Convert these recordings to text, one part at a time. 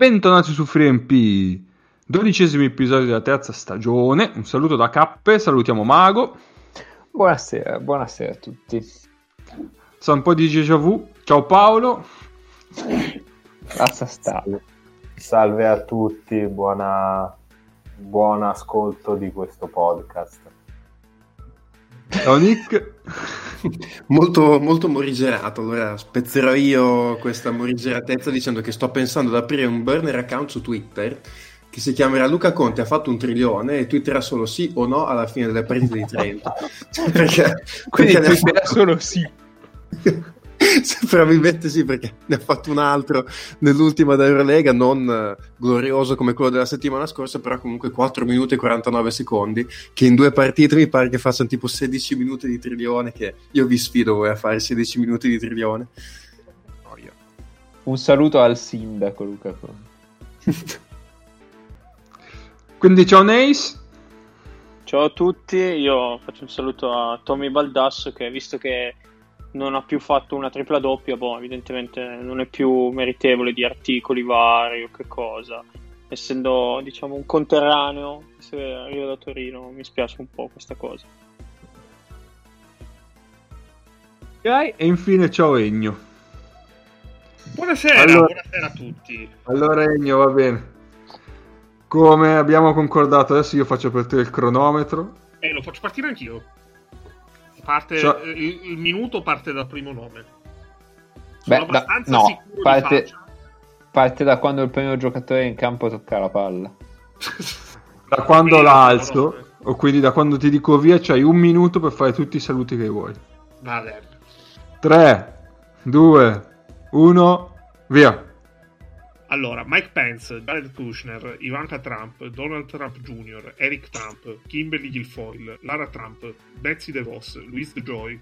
bentornati su FreeMP, dodicesimo episodio della terza stagione. Un saluto da Cappe, salutiamo Mago. Buonasera, buonasera a tutti. Sa un po' di déjà vu. Ciao Paolo. Basta stare. Salve a tutti, buona, buon ascolto di questo podcast. Ciao Nick. molto, molto morigerato. Allora spezzerò io questa morigeratezza dicendo che sto pensando ad aprire un burner account su Twitter che si chiamerà Luca Conte ha fatto un trilione e twitterà solo sì o no alla fine delle partite di Trento. perché, Quindi perché twitterà fatto... solo sì. Probabilmente sì, perché ne ha fatto un altro nell'ultima da Eurolega, non uh, glorioso come quello della settimana scorsa, però comunque 4 minuti e 49 secondi, che in due partite mi pare che facciano tipo 16 minuti di trilione, che io vi sfido voi a fare 16 minuti di trilione. Oh, un saluto al sindaco Luca Quindi ciao Neis. Ciao a tutti, io faccio un saluto a Tommy Baldasso che visto che non ha più fatto una tripla doppia, boh, evidentemente non è più meritevole di articoli vari o che cosa. Essendo, diciamo, un conterraneo, se arriva da Torino, mi spiace un po' questa cosa. Ok, e infine ciao Egno. Buonasera, allora, buonasera a tutti. Allora Egno, va bene. Come abbiamo concordato, adesso io faccio per te il cronometro. E lo faccio partire anch'io. Parte, cioè... il, il, minuto parte dal primo nome. Sono Beh, da, no, parte, parte, da quando il primo giocatore in campo tocca la palla. da quando la alzo, o quindi da quando ti dico via, c'hai un minuto per fare tutti i saluti che vuoi. Vale. 3, 2, 1, via. Allora, Mike Pence, Jared Kushner, Ivanka Trump, Donald Trump Jr., Eric Trump, Kimberly Guilfoyle, Lara Trump, Betsy DeVos, Louise DeJoy,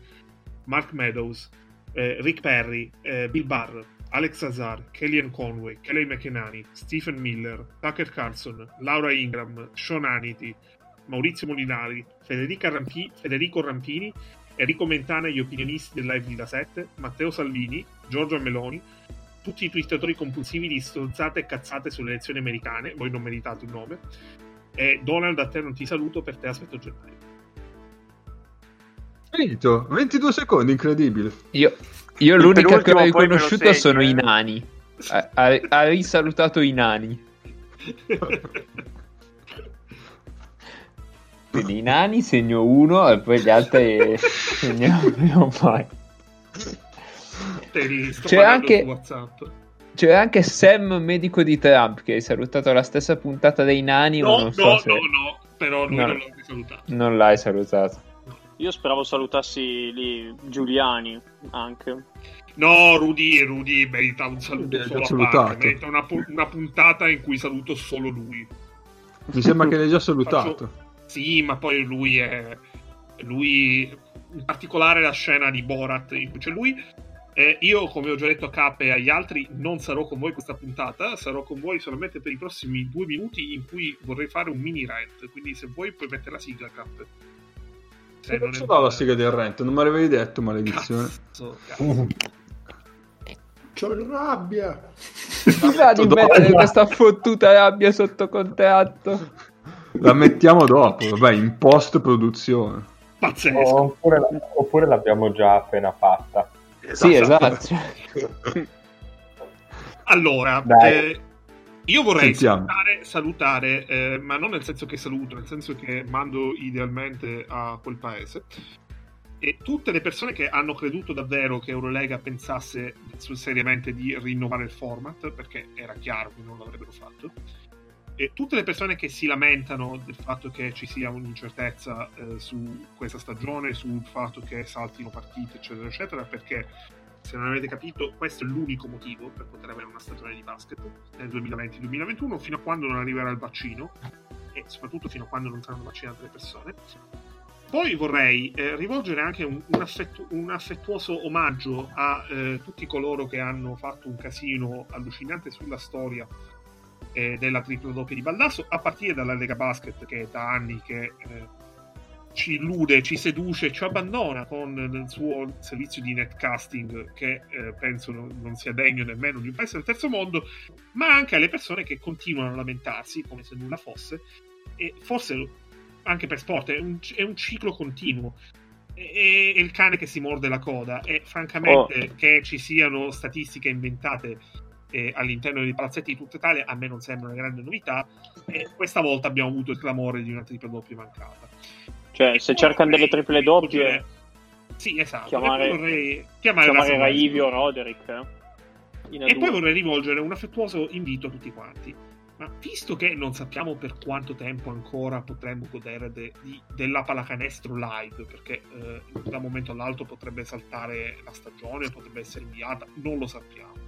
Mark Meadows, eh, Rick Perry, eh, Bill Barr, Alex Azar, Kellyanne Conway, Kelly McEnany, Stephen Miller, Tucker Carlson, Laura Ingram, Sean Hannity, Maurizio Molinari, Rampi, Federico Rampini, Enrico Mentana e gli opinionisti del Live Villa 7, Matteo Salvini, Giorgio Meloni, tutti i twittatori compulsivi di stronzate e cazzate sulle elezioni americane, voi non meritate un nome, e Donald a te non ti saluto, per te aspetto gennaio. Finito, 22 secondi, incredibile. Io, io l'unica che ho riconosciuto sono eh. i nani. Ha, ha, ha risalutato i nani. Quindi i nani segno uno e poi gli altri segno poi. C'è anche, c'è anche Sam, medico di Trump, che hai salutato la stessa puntata dei nani. No, non so no, se... no, no, però lui no, non l'hai salutato. Non l'hai salutato. Io speravo salutassi lì Giuliani anche. No, Rudy, Rudy merita un saluto solo a parte. Merita una, una, puntata in cui saluto solo lui. Mi sembra che l'hai già salutato. Faccio... Sì, ma poi lui è... Lui, in particolare la scena di Borat in cui c'è lui, eh, io, come ho già detto a K e agli altri, non sarò con voi questa puntata, sarò con voi solamente per i prossimi due minuti in cui vorrei fare un mini rant. Quindi, se vuoi, puoi mettere la sigla, K. Se non ce l'ho la sigla del rant, non me l'avevi detto, maledizione. Cazzo, cazzo. C'ho rabbia. Mi va di mettere questa fottuta rabbia sotto contratto. La mettiamo dopo, vabbè, in post produzione. Pazzesco. oppure, oppure l'abbiamo già appena fatta. Sì, esatto. allora, eh, io vorrei Sentiamo. salutare, salutare eh, ma non nel senso che saluto, nel senso che mando idealmente a quel paese. E tutte le persone che hanno creduto davvero che Eurolega pensasse seriamente di rinnovare il format, perché era chiaro che non l'avrebbero fatto, e tutte le persone che si lamentano del fatto che ci sia un'incertezza eh, su questa stagione, sul fatto che saltino partite, eccetera, eccetera, perché se non avete capito, questo è l'unico motivo per poter avere una stagione di basket nel 2020-2021, fino a quando non arriverà il vaccino e soprattutto fino a quando non saranno vaccinate le persone. Poi vorrei eh, rivolgere anche un, un, affettu- un, affettuoso omaggio a eh, tutti coloro che hanno fatto un casino allucinante sulla storia eh, della tripla doppia di Ballasso, a partire dalla Lega Basket che è da anni che eh, ci illude, ci seduce, ci abbandona con il suo servizio di netcasting che eh, penso non, non, sia degno nemmeno di un paese del terzo mondo, ma anche alle persone che continuano a lamentarsi come se nulla fosse e forse anche per sport è un, è un ciclo continuo è, il cane che si morde la coda e francamente oh. che ci siano statistiche inventate eh, all'interno dei palazzetti di tutta Italia a me non sembra una grande novità e questa volta abbiamo avuto il clamore di una triple doppia mancata cioè e se cercano delle triple doppie sì esatto chiamare, vorrei chiamare, chiamare Raivio o Roderick eh? e poi vorrei rivolgere un affettuoso invito a tutti quanti ma visto che non sappiamo per quanto tempo ancora potremmo godere de, di, della pallacanestro live, perché eh, da un momento all'altro potrebbe saltare la stagione, potrebbe essere inviata, non lo sappiamo.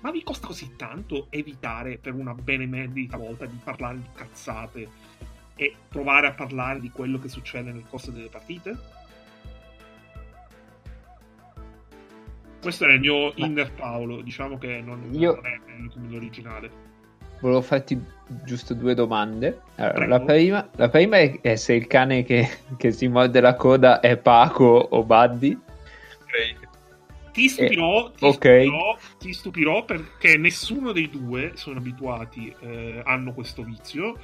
Ma vi costa così tanto evitare per una benemerita volta di parlare di cazzate e provare a parlare di quello che succede nel corso delle partite? Questo è il mio inner Paolo, diciamo che non, Io... non è l'originale volevo farti giusto due domande. Allora, la, prima, la, prima, è, se il cane che, che, si morde la coda è Paco o Buddy. Ti stupirò, eh, ti, okay. stupirò, ti, stupirò, perché nessuno dei due sono abituati, eh, hanno questo vizio.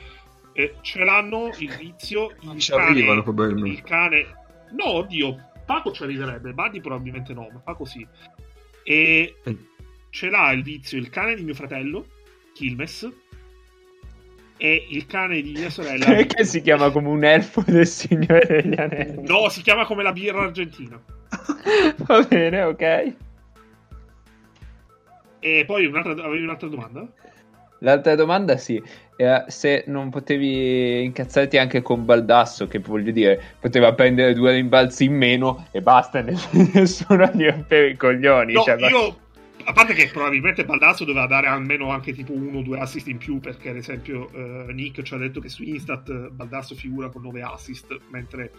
Eh, ce l'hanno il vizio. Il ci cane, arrivano probabilmente. Il cane, no, oddio, Paco ci arriverebbe, Buddy probabilmente no, ma Paco sì. E eh. ce l'ha il vizio il cane di mio fratello Kilmes e il cane di mia sorella che si chiama come un elfo del Signore degli Anelli no si chiama come la birra argentina va bene ok e poi un'altra, avevi un'altra domanda? L'altra domanda sì, eh, se non potevi incazzarti anche con Baldasso, che voglio dire, poteva prendere due rimbalzi in meno e basta, nessuno gli rompeva i coglioni. No, cioè, io a parte che probabilmente Baldasso doveva dare almeno anche tipo uno o due assist in più perché ad esempio uh, Nick ci ha detto che su Instat Baldasso figura con 9 assist mentre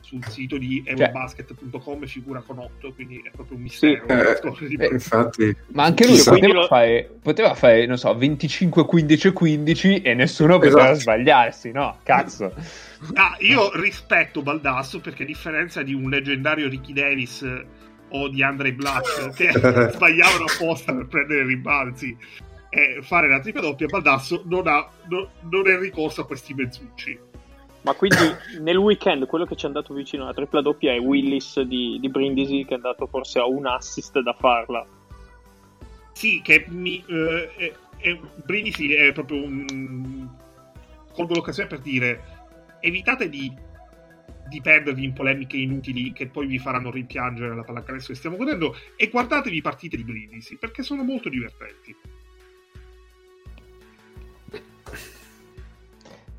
sul sito di eurobasket.com figura con 8 quindi è proprio un mistero sì, eh, eh, infatti ma anche lui poteva, lo... fare, poteva fare non so 25 15 15 e nessuno poteva esatto. sbagliarsi no? Cazzo. Ah, io rispetto Baldasso perché a differenza di un leggendario Ricky Davis o di Andre Black che sbagliavano apposta per prendere rimbalzi e fare la tripla doppia, Baldasso non, ha, no, non è ricorso a questi mezzucci. Ma quindi nel weekend quello che ci è andato vicino alla tripla doppia è Willis di, di Brindisi che è andato forse a un assist da farla. Sì, che mi, eh, è, è, Brindisi è proprio un... colgo l'occasione per dire evitate di di perdervi in polemiche inutili che poi vi faranno rimpiangere la pallacanestro che stiamo godendo e guardatevi partite di Brindisi perché sono molto divertenti.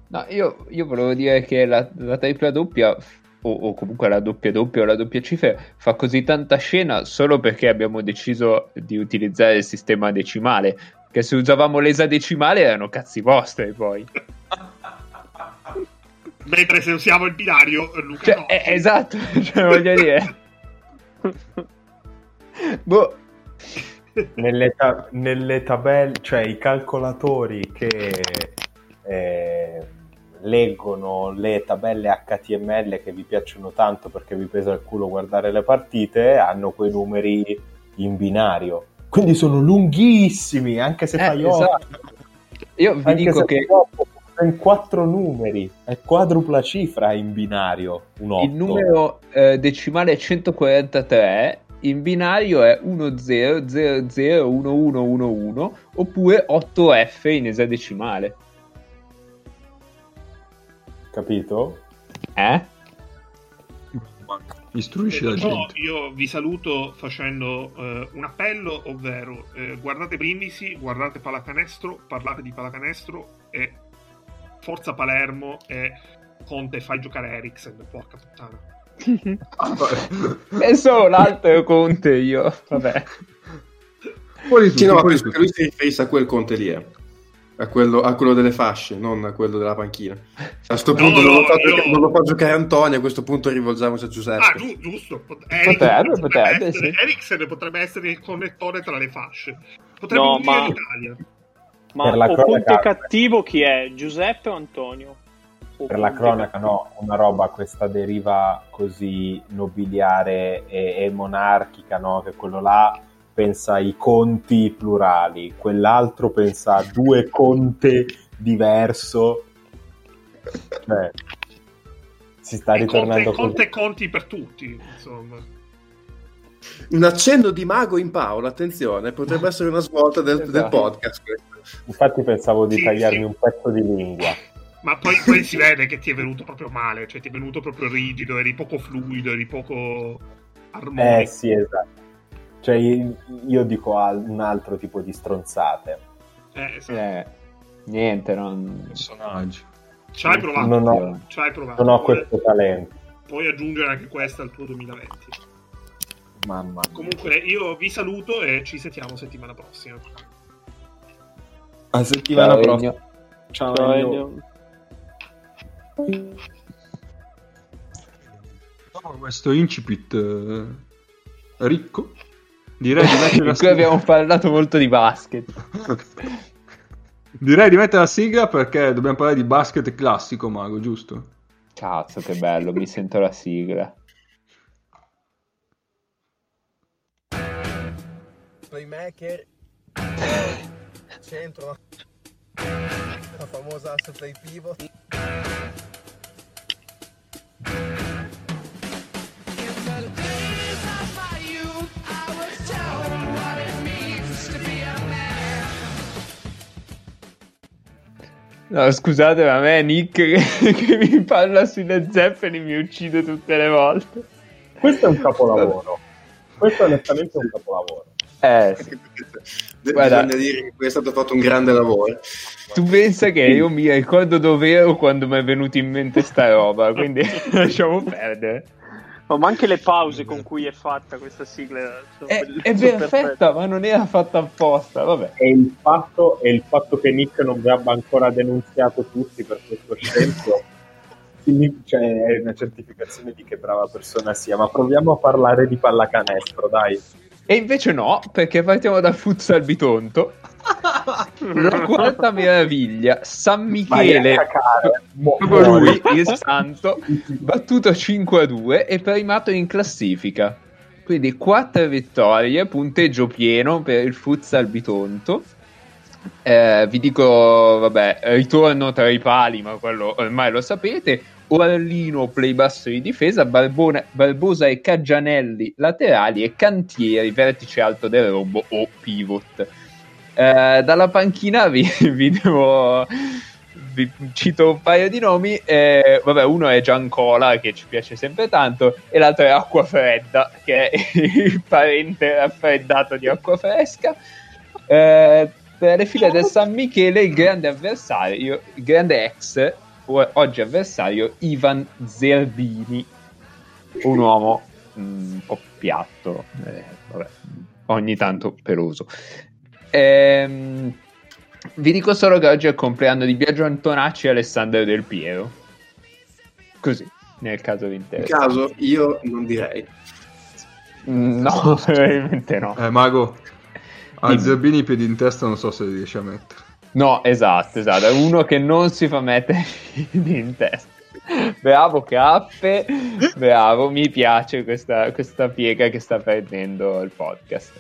No, io, io volevo dire che la, la tripla doppia o, o, comunque la doppia doppia o la doppia cifra fa così tanta scena solo perché abbiamo deciso di utilizzare il sistema decimale che se usavamo l'esadecimale erano cazzi vostri poi mentre se usiamo il binario Luca cioè, no. eh, esatto cioè, voglio dire boh nelle, ta- nelle, tabelle cioè i calcolatori che eh, leggono le tabelle HTML che vi piacciono tanto perché vi pesa il culo guardare le partite hanno quei numeri in binario quindi sono lunghissimi anche se eh, fai esatto. io vi anche dico che dopo in quattro numeri, è quadrupla cifra in binario. Un 8. Il numero eh, decimale è 143, in binario è 10001111 oppure 8F in esadecimale. Capito? Eh? Istruisci la gente. io vi saluto facendo uh, un appello, ovvero uh, guardate Brindisi, guardate Pallacanestro, parlate di Pallacanestro e Forza Palermo e Conte fai giocare Eriksen, porca puttana. e solo l'altro Conte io, vabbè. Poi sì, no, lui, lui si riferisce a quel Conte lì, eh. a, quello, a, quello, delle fasce, non a quello della panchina. A questo punto no, non, lo fa, io... giocare, non, lo fa giocare Antonio, a questo punto rivolgiamoci a Giuseppe. Ah, giu- giusto. Eriksen potrebbe, potrebbe, essere, sì. Eriksen potrebbe essere il connettore tra le fasce. Potrebbe no, ma... l'Italia. Ma o Conte cattivo chi è? Giuseppe o Antonio? per la cronaca, no, una roba, questa deriva così nobiliare e, e monarchica, no? Che quello là pensa ai conti plurali, quell'altro pensa a due conte diverso. Cioè, si sta ritornando conte, conte e conti per tutti, insomma. Un accenno di mago in Paolo, attenzione, potrebbe essere una svolta del, esatto. del podcast. Infatti pensavo di sì, tagliarmi sì. un pezzo di lingua. Ma poi, poi si vede che ti è venuto proprio male, cioè ti è venuto proprio rigido, eri poco fluido, eri poco armonico. Eh sì, esatto. Cioè io, dico un altro tipo di stronzate. Eh, esatto. eh niente, non... Personaggio. Ci hai provato. Non ho, Ci hai provato. Non ho questo talento. Puoi aggiungere anche questa al tuo 2020. Mamma mia. Comunque io vi saluto e ci sentiamo settimana prossima. A settimana Ciao, prossima. Ciao, Ciao Ennio. Dopo questo incipit eh, ricco, direi di mettere la sigla. Qui abbiamo parlato molto di basket. direi di mettere la sigla perché dobbiamo parlare di basket classico, Mago, giusto? Cazzo, che bello, mi sento la sigla. Playmaker, centro, la famosa asse play pivot. No, scusate, ma a me Nick che, che mi parla sulle Zeppelin mi uccide tutte le volte. Questo è un capolavoro. Questo onestamente è un capolavoro. Eh, sì. Guarda, Bisogna dire che qui è stato fatto un grande lavoro. Tu pensa che io mi ricordo dove ero quando mi è venuta in mente sta roba, quindi lasciamo perdere. Oh, ma anche le pause con cui è fatta questa sigla è, è perfetta, ma non era fatta apposta. Vabbè. E il, fatto, e il fatto che Nick non vi abbia ancora denunziato tutti per questo scempio cioè, è una certificazione di che brava persona sia. Ma proviamo a parlare di pallacanestro, dai. E invece no, perché partiamo dal futsal bitonto. La quarta meraviglia, San Michele, proprio lui, il santo, battuto 5 a 2 e primato in classifica. Quindi 4 vittorie, punteggio pieno per il futsal bitonto. Eh, vi dico, vabbè, ritorno tra i pali, ma quello ormai lo sapete. Orlino play basso di difesa, Barbone, Barbosa e Caggianelli laterali e Cantieri vertice alto del rombo o pivot. Eh, dalla panchina vi, vi devo vi cito un paio di nomi. Eh, vabbè, uno è Giancola, che ci piace sempre tanto, e l'altro è Acqua Fredda, che è il parente raffreddato di Acqua Fresca. Eh, per le file del San Michele, il grande avversario, il grande ex oggi avversario Ivan Zerbini, un uomo mm, un po' piatto, eh, vabbè, ogni tanto peloso. Ehm, vi dico solo che oggi è il compleanno di Biagio Antonacci e Alessandro Del Piero. Così, nel caso vi interessa. In caso io non direi. Mm, no, probabilmente no. Eh, Mago, a Zerbini i piedi in testa non so se li riesci a mettere. No, esatto, esatto. È uno che non si fa mettere in testa. Bravo Cappe, bravo, mi piace questa, questa, piega che sta prendendo il podcast.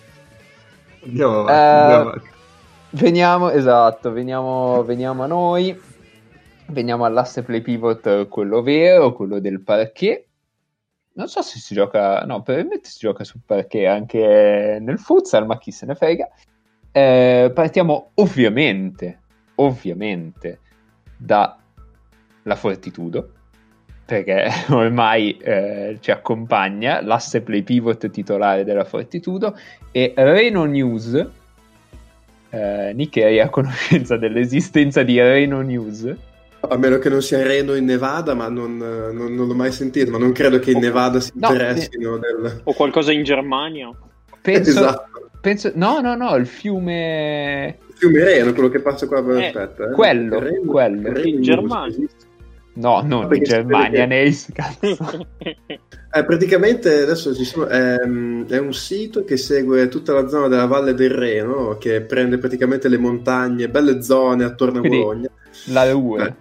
Andiamo avanti, uh, andiamo avanti. Veniamo, esatto, veniamo, veniamo, a noi. Veniamo all'asse play pivot, quello vero, quello del parquet. Non so se si gioca, no, probabilmente si gioca sul parquet anche nel futsal, ma chi se ne frega. Eh, partiamo ovviamente, ovviamente dalla Fortitudo, perché ormai eh, ci accompagna l'asse play pivot titolare della Fortitudo e Reno News. Eh, Nick eri a conoscenza dell'esistenza di Reno News? A meno che non sia Reno in Nevada, ma non, non, non l'ho mai sentito, ma non credo che in Nevada si interessino. No, del... O qualcosa in Germania. Penso, esatto penso, no, no, no, il fiume... Il fiume Reno, quello che passa qua, eh, aspetta. Eh. Quello, Reno, quello. Reno in Germania. No, non in Germania, Neis, eh, praticamente adesso ci sono, ehm, è un sito che segue tutta la zona della Valle del Reno, che prende praticamente le montagne, belle zone attorno Quindi, a Bologna. La Rue.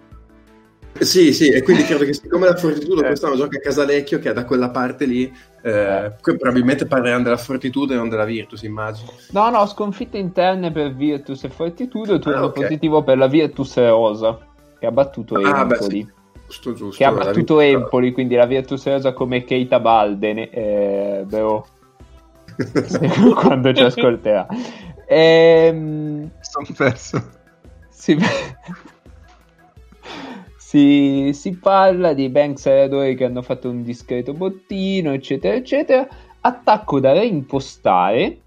Eh. Sì, sì, e quindi credo che siccome la Fortitudo eh. quest'anno gioca a Casalecchio, che è da quella parte lì, eh, probabilmente parleranno della Fortitudo e non della Virtus, immagino. No, no, sconfitte interne per Virtus e Fortitudo e turno ah, okay. positivo per la Virtus Rosa, che ha battuto ah, Empoli. Beh, sì. Giusto, giusto. Che ha battuto Empoli, quindi la Virtus Rosa come Keita Balde, eh, però... quando ci ascolterà. Ehm... Sono perso. Sì, si, si, parla di Banks e allenatori che hanno fatto un discreto bottino, eccetera, eccetera. Attacco da reimpostare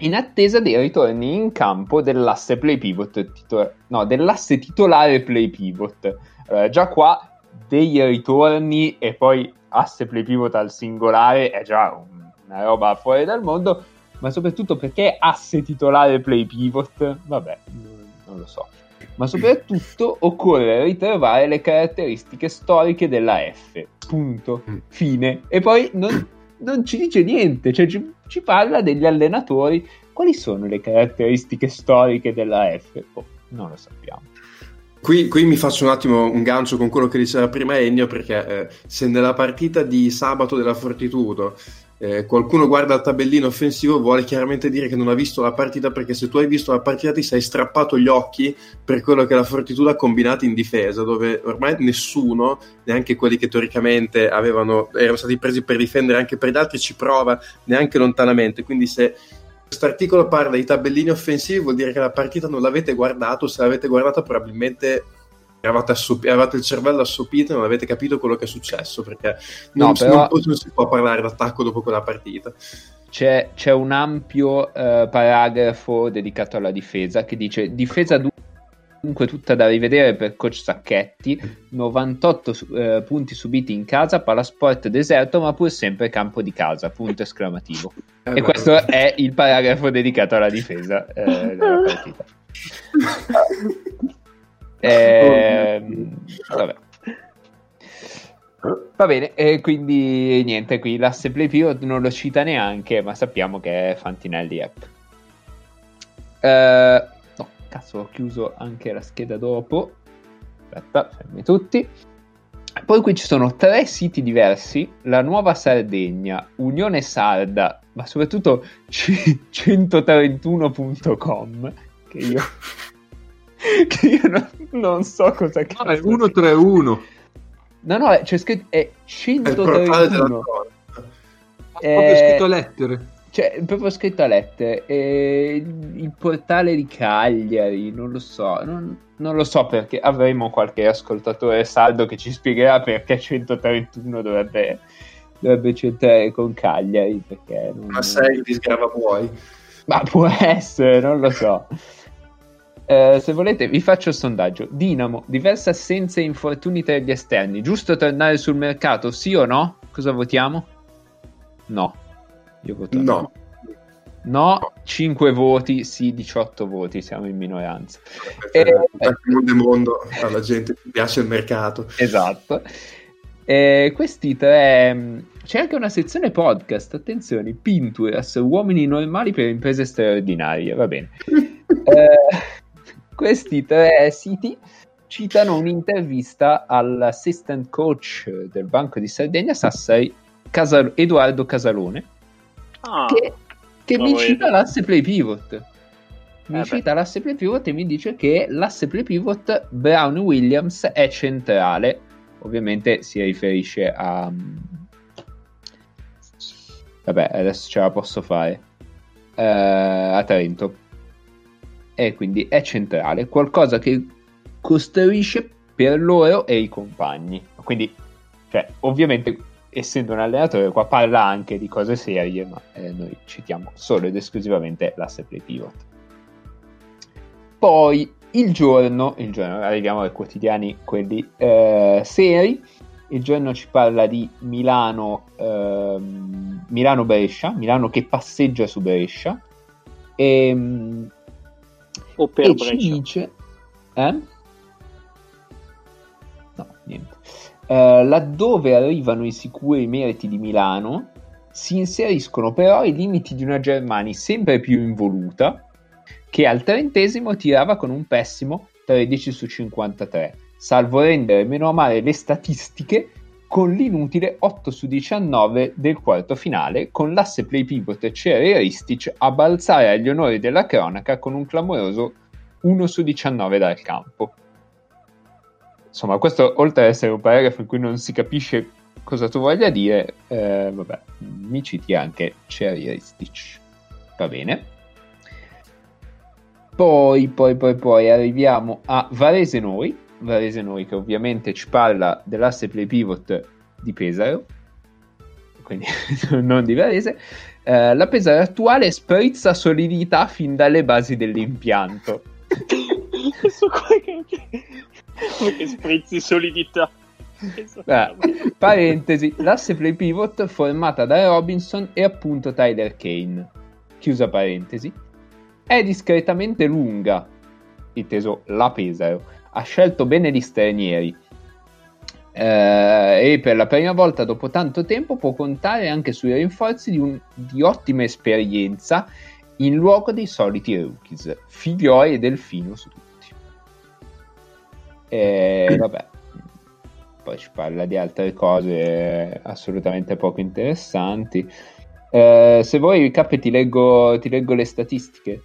in attesa dei ritorni in campo dell'asse play pivot, titolo- no, dell'asse titolare play pivot. Allora, già qua dei ritorni e poi asse play pivot al singolare è già un, una roba fuori dal mondo, ma soprattutto perché asse titolare play pivot, vabbè, non lo so. Ma soprattutto occorre ritrovare le caratteristiche storiche della F. Punto. Mm. Fine. E poi non, non ci dice niente, cioè ci, ci, parla degli allenatori. Quali sono le caratteristiche storiche della F? Oh, non lo sappiamo. Qui, qui, mi faccio un attimo un gancio con quello che diceva prima Ennio, perché eh, se nella partita di sabato della Fortitudo eh, qualcuno guarda il tabellino offensivo vuole chiaramente dire che non ha visto la partita perché se tu hai visto la partita ti sei strappato gli occhi per quello che la Fortitudo ha combinato in difesa dove ormai nessuno, neanche quelli che teoricamente avevano, erano stati presi per difendere anche per gli altri ci prova neanche lontanamente. Quindi se questo articolo parla di tabellini offensivi vuol dire che la partita non l'avete guardato se l'avete guardata probabilmente eravate, assopi- eravate il cervello assopito e non avete capito quello che è successo perché non, no, però... non, non si può parlare d'attacco dopo quella partita. C'è, c'è un ampio eh, paragrafo dedicato alla difesa che dice difesa dunque tutta da rivedere per coach Sacchetti. 98 eh, punti subiti in casa palasport deserto ma pur sempre campo di casa. Punto esclamativo. Eh e questo è il paragrafo dedicato alla difesa eh, della partita Eh, vabbè. Va bene, e quindi niente, qui l'asse play pivot non lo cita neanche, ma sappiamo che è Fantinelli app. Eh, no, cazzo, ho chiuso anche la scheda dopo. Aspetta, fermi tutti. Poi qui ci sono tre siti diversi, la Nuova Sardegna, Unione Sarda, ma soprattutto c- 131.com, che io che io non, non so cosa. No, è 131. No, no, c'è scritto è 131. È proprio scritto lettere. Cioè, è proprio scritto a lettere. E il portale di Cagliari, non lo so. Non, non, lo so perché avremo qualche ascoltatore saldo che ci spiegherà perché 131 dovrebbe, dovrebbe centrare con Cagliari. Perché non, Ma sei di sgrava puoi. Ma può essere, non lo so. Eh, se volete vi faccio il sondaggio. Dinamo, diverse assenze e infortuni tra gli esterni. Giusto tornare sul mercato, sì o no? Cosa votiamo? No. Io voto no. No, 5 voti, sì, 18 voti, siamo in minoranza. Eh, eh, mondo mondo alla gente piace il mercato. Esatto. Eh, questi tre... Mm, c'è anche una sezione podcast, attenzione, Pinterest, uomini normali per imprese straordinarie, va bene. eh, questi tre siti citano un'intervista all'assistant coach del Banco di Sardegna Sassari, Casal- Edoardo Casalone, ah, che, che mi cita l'asse play pivot. Mi eh cita beh. l'asse play pivot e mi dice che l'asse play pivot Brown Williams è centrale. Ovviamente si riferisce a... Vabbè, adesso ce la posso fare. Uh, a Trento e quindi è centrale, qualcosa che costruisce per loro e i compagni. Quindi, cioè, ovviamente, essendo un allenatore, qua parla anche di cose serie, ma eh, noi citiamo solo ed esclusivamente l'asse play pivot. Poi il giorno, il giorno, arriviamo ai quotidiani, quelli eh, seri. Il giorno ci parla di Milano, ehm, Milano-Brescia, Milano che passeggia su Brescia. E, ehm, o per e Brescia. ci dice... Eh? No, niente. Uh, laddove arrivano i sicuri meriti di Milano, si inseriscono però i limiti di una Germania sempre più involuta, che al trentesimo tirava con un pessimo 13 su 53. salvo rendere meno amare le statistiche con l'inutile 8 su 19 del quarto finale, con l'asse play pivot Cere Ristic a balzare agli onori della cronaca con un clamoroso 1 su 19 dal campo. Insomma, questo oltre ad essere un paragrafo in cui non si capisce cosa tu voglia dire, eh, vabbè, mi citi anche Cherry Ristic. Va bene. Poi, poi, poi, poi arriviamo a Varese Noi, Varese Noi che ovviamente ci parla dell'asse play pivot di Pesaro, quindi non di Varese. Eh, la Pesaro attuale sprizza solidità fin dalle basi dell'impianto. Questo qua che, sprizzi solidità. Beh, parentesi, l'asse play pivot formata da Robinson e appunto Tyler Kane. Chiusa parentesi. È discretamente lunga, inteso la Pesaro. Ha scelto bene gli stranieri. Eh, e per la prima volta dopo tanto tempo può contare anche sui rinforzi di, un, di ottima esperienza in luogo dei soliti rookies, Figlioi e Delfino su tutti. E vabbè, poi ci parla di altre cose assolutamente poco interessanti. Eh, se vuoi, Cappe, ti leggo, ti leggo le statistiche.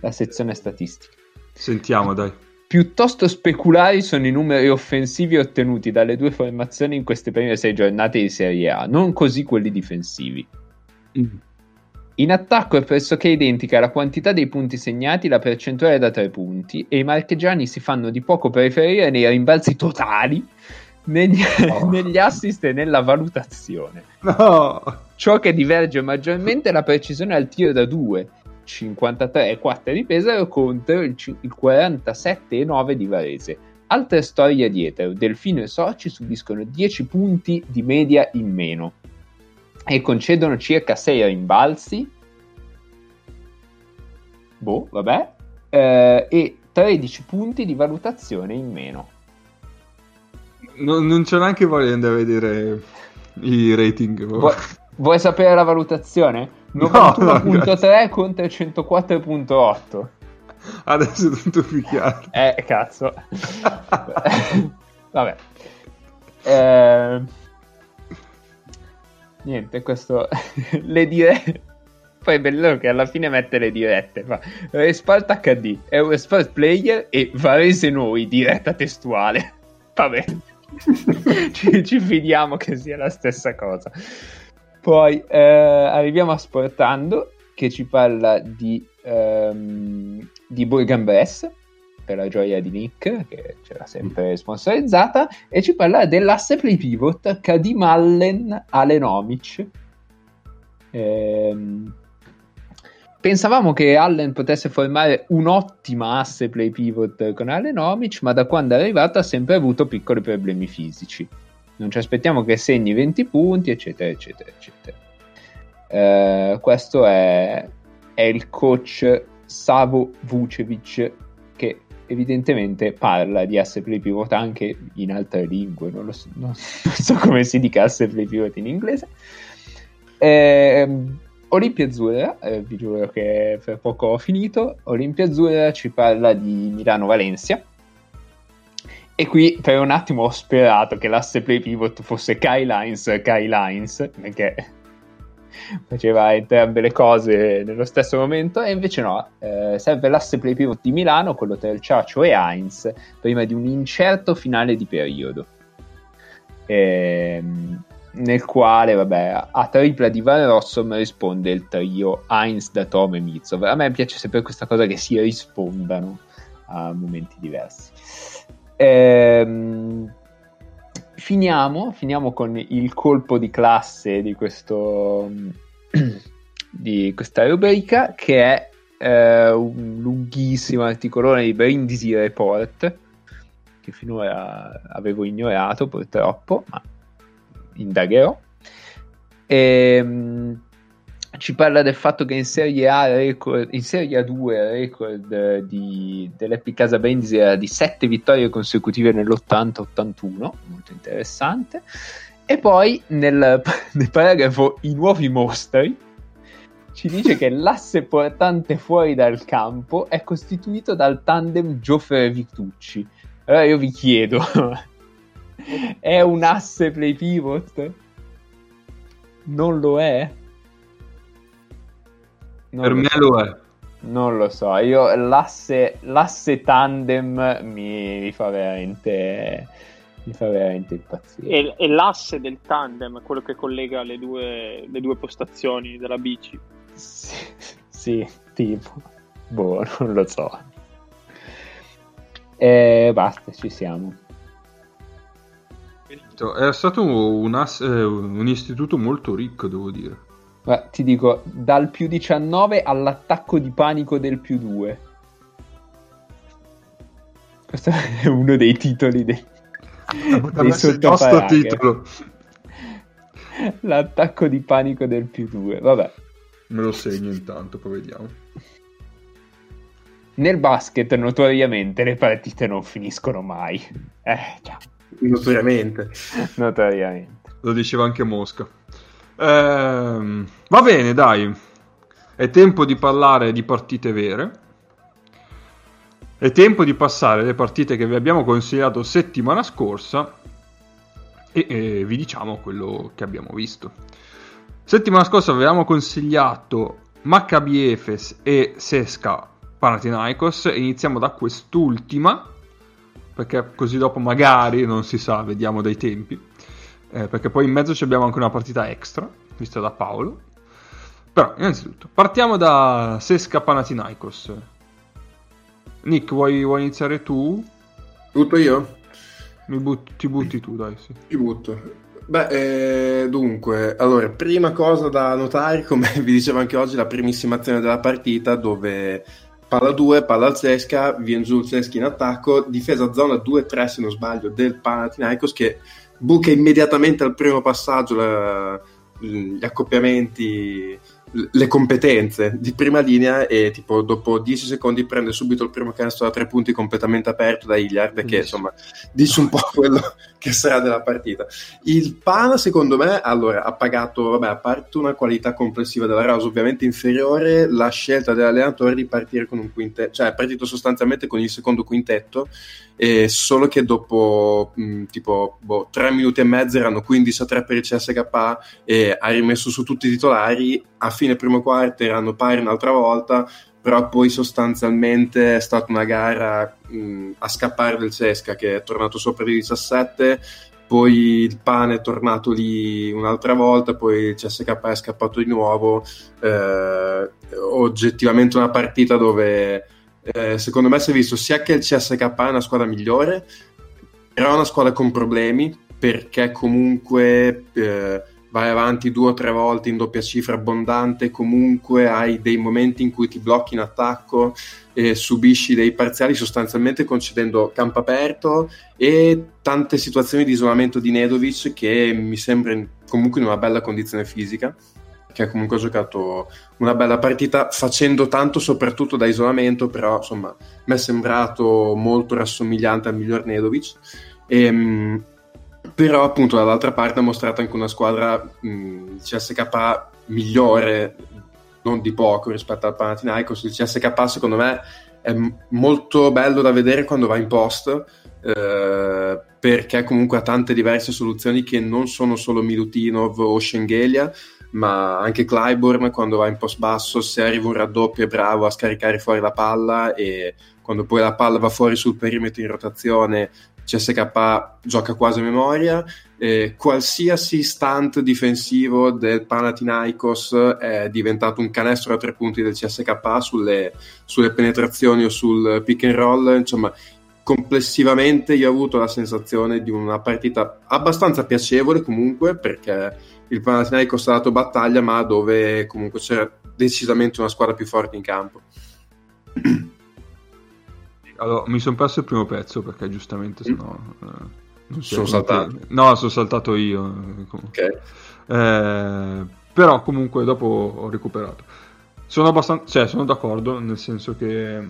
La sezione statistiche. Sentiamo, dai. Piuttosto speculari sono i numeri offensivi ottenuti dalle due formazioni in queste prime sei giornate di Serie A, non così quelli difensivi. Mm. In attacco è pressoché identica la quantità dei punti segnati la percentuale da tre punti e i marchigiani si fanno di poco preferire nei rimbalzi totali, negli, oh. negli assist e nella valutazione. No. Ciò che diverge maggiormente è la precisione al tiro da due, 53,4 di Pesaro contro il, il 47,9 di Varese. Altre storie dietro, Delfino e Soci subiscono 10 punti di media in meno e concedono circa 6 rimbalzi. Boh, vabbè. Eh, e 13 punti di valutazione in meno. No, non c'è neanche voglia di andare a vedere i rating. Vuoi, vuoi sapere la valutazione? 91.3 no, contro 104.8. Adesso è tutto più chiaro. Eh, cazzo. Vabbè. Eh niente, questo le dirette. Poi è bello che alla fine mette le dirette. Fa Respalt HD, Eurosport Player e Varese Noi, diretta testuale. Vabbè, ci, ci, fidiamo che sia la stessa cosa. Poi eh, arriviamo a Sportando, che ci parla di, um, di Burgan Bress per la gioia di Nick, che c'era sempre sponsorizzata, e ci parla dell'asse play pivot Kadim Allen Alenomic. Ehm, pensavamo che Allen potesse formare un'ottima asse play pivot con Alenomic, ma da quando è arrivato ha sempre avuto piccoli problemi fisici. Non ci aspettiamo che segni 20 punti, eccetera, eccetera, eccetera. Eh, questo è, è il coach Savo Vucevic che evidentemente parla di play pivot anche in altre lingue, non, so, non, so, come si dica play pivot in inglese. Eh, Olimpia Azzurra, eh, vi giuro che per poco ho finito, Olimpia Azzurra ci parla di Milano-Valencia. E qui per un attimo ho sperato che l'asse play pivot fosse Kai Lines, Kai Lines, perché faceva entrambe le cose nello stesso momento e invece no, eh, serve l'asse play pivot di Milano, quello tra il Ciaccio e Heinz, prima di un incerto finale di periodo. Ehm, nel quale, vabbè, a tripla di Van Rossum risponde il trio Heinz, Datom e Mizov. A me piace sempre questa cosa che si rispondano a momenti diversi. Ehm, finiamo, finiamo con il colpo di classe di, questo, di questa rubrica che è eh, un lunghissimo articolone di Brindisi Report che finora avevo ignorato purtroppo, ma indagherò. Ehm, ci parla del fatto che in Serie A, record, in Serie A2 il record di, dell'Epic Casa Brindisi era di 7 vittorie consecutive nell'80-81, molto interessante. E poi nel, nel paragrafo I nuovi mostri ci dice che l'asse portante fuori dal campo è costituito dal tandem Gioffre Vitucci, Allora io vi chiedo, è un asse play pivot? Non lo è? Non per me so. lo è. Non lo so, io l'asse, l'asse tandem mi, mi, fa veramente mi fa veramente impazzire. E, e l'asse del tandem è quello che collega le due, le due postazioni della bici. Sì, sì, tipo. Boh, non lo so. E basta, ci siamo. È stato un, ass- eh, un istituto molto ricco, devo dire. Ma ti dico, dal più 19 all'attacco di panico del più 2. Questo è uno dei titoli dei, dei sottoparaghe. L'attacco di panico del più 2. Vabbè. Me lo segno intanto, poi vediamo. Nel basket, notoriamente, le partite non finiscono mai. Eh, già. Notoriamente. notoriamente. Lo diceva anche Mosca. Ehm, va bene, dai. È tempo di parlare di partite vere. È tempo di passare le partite che vi abbiamo consigliato settimana scorsa e, e vi diciamo quello che abbiamo visto. Settimana scorsa avevamo consigliato Maccabi Efes e Sesca Panathinaikos. Iniziamo da quest'ultima perché così dopo magari non si sa, vediamo dai tempi eh, perché poi in mezzo abbiamo anche una partita extra, vista da Paolo. Però, innanzitutto, partiamo da Sesca Panathinaikos. Nick, vuoi, vuoi iniziare tu? Butto io? But- ti butti tu, dai, sì. Ti butto. Beh, eh, dunque, allora, prima cosa da notare, come vi dicevo anche oggi, la primissima azione della partita dove palla 2, palla al Zesca, viene giù il Zesca in attacco, difesa zona 2-3 se non sbaglio del Panathinaikos che buca immediatamente al primo passaggio la, gli accoppiamenti le competenze di prima linea e tipo dopo 10 secondi prende subito il primo canestro da tre punti completamente aperto da Hilliard che insomma dice un po' quello che sarà della partita. Il Pana secondo me allora ha pagato vabbè a parte una qualità complessiva della Rosa ovviamente inferiore la scelta dell'allenatore di partire con un quintetto cioè è partito sostanzialmente con il secondo quintetto eh, solo che dopo mh, tipo boh, 3 minuti e mezzo erano 15 a 3 per il CSK e ha rimesso su tutti i titolari a fine primo quarto erano pari un'altra volta, però poi sostanzialmente è stata una gara mh, a scappare del Cesca che è tornato sopra di 17, poi il pane è tornato lì un'altra volta, poi il CSK è scappato di nuovo, eh, oggettivamente una partita dove eh, secondo me si è visto sia che il CSK è una squadra migliore, però è una squadra con problemi perché comunque... Eh, vai avanti due o tre volte in doppia cifra abbondante, comunque hai dei momenti in cui ti blocchi in attacco e subisci dei parziali sostanzialmente concedendo campo aperto e tante situazioni di isolamento di Nedovic che mi sembra comunque in una bella condizione fisica che ha comunque giocato una bella partita facendo tanto soprattutto da isolamento però insomma mi è sembrato molto rassomigliante al miglior Nedovic. E, ehm, però appunto dall'altra parte ha mostrato anche una squadra mh, CSK migliore non di poco rispetto al Panathinaikos. Il CSK secondo me è molto bello da vedere quando va in post eh, perché comunque ha tante diverse soluzioni che non sono solo Milutinov o Schengelia ma anche Clyburn quando va in post basso se arriva un raddoppio è bravo a scaricare fuori la palla e quando poi la palla va fuori sul perimetro in rotazione CSK gioca quasi a memoria, eh, qualsiasi stunt difensivo del Panathinaikos è diventato un canestro a tre punti del CSK sulle, sulle penetrazioni o sul pick and roll, insomma complessivamente io ho avuto la sensazione di una partita abbastanza piacevole comunque perché il Panathinaikos ha dato battaglia ma dove comunque c'era decisamente una squadra più forte in campo allora, mi sono perso il primo pezzo perché giustamente sennò... Mm. Eh, non sono saltato? No, sono saltato io. Ok. Eh, però comunque dopo ho recuperato. Sono abbastanza... Cioè, sono d'accordo, nel senso che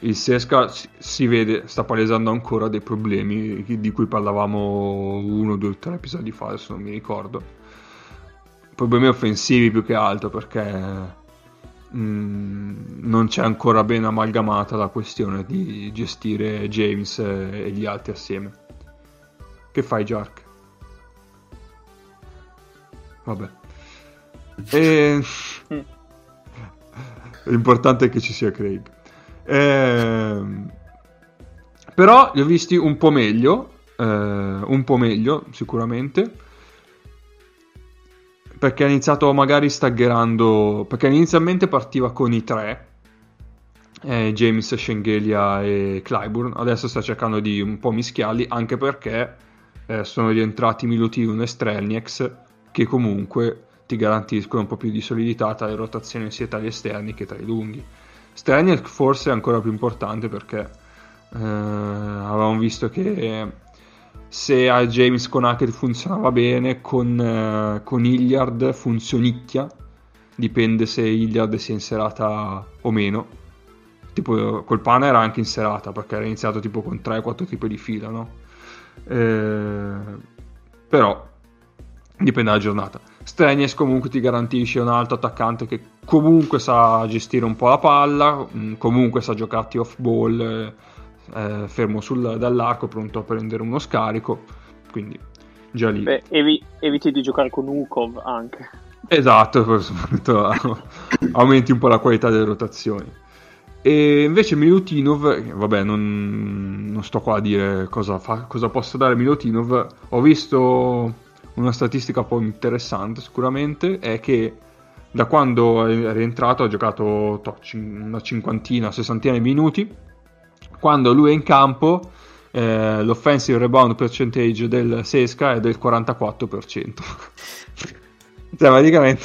il Sesca si, si vede, sta palesando ancora dei problemi di cui parlavamo uno, due, tre episodi fa, adesso non mi ricordo. Problemi offensivi più che altro perché mh, non c'è ancora ben amalgamata la questione di gestire James e gli altri assieme. Che fai, Jark? Vabbè. E... L'importante è che ci sia Craig. Eh... Però li ho visti un po' meglio, eh, un po' meglio sicuramente, perché ha iniziato magari staggerando, perché inizialmente partiva con i tre, eh, James, Schengelia e Clyburn, adesso sta cercando di un po' mischiarli, anche perché eh, sono rientrati Milutin e Strelniex, che comunque ti garantiscono un po' più di solidità tra le rotazioni sia tra gli esterni che tra i lunghi. Strelniex forse è ancora più importante perché eh, avevamo visto che se a James con Hackett funzionava bene, con, eh, con Hilliard funzionicchia, dipende se Hilliard sia in serata o meno. Tipo col Pana era anche in serata perché era iniziato tipo con 3-4 tipi di fila, no? Eh, però dipende dalla giornata. Strenies comunque ti garantisce un altro attaccante che comunque sa gestire un po' la palla, mm, comunque sa giocarti off ball eh, eh, fermo sul, dall'arco pronto a prendere uno scarico quindi già lì. Beh, evi- eviti di giocare con Ukov anche. Esatto aumenti un po' la qualità delle rotazioni. E invece Milutinov vabbè non, non sto qua a dire cosa, fa, cosa possa dare Milutinov. Ho visto una statistica un po' interessante sicuramente è che da quando è rientrato ha giocato to, una cinquantina, sessantina di minuti quando lui è in campo eh, l'offensive rebound percentage del Sesca è del 44%. cioè praticamente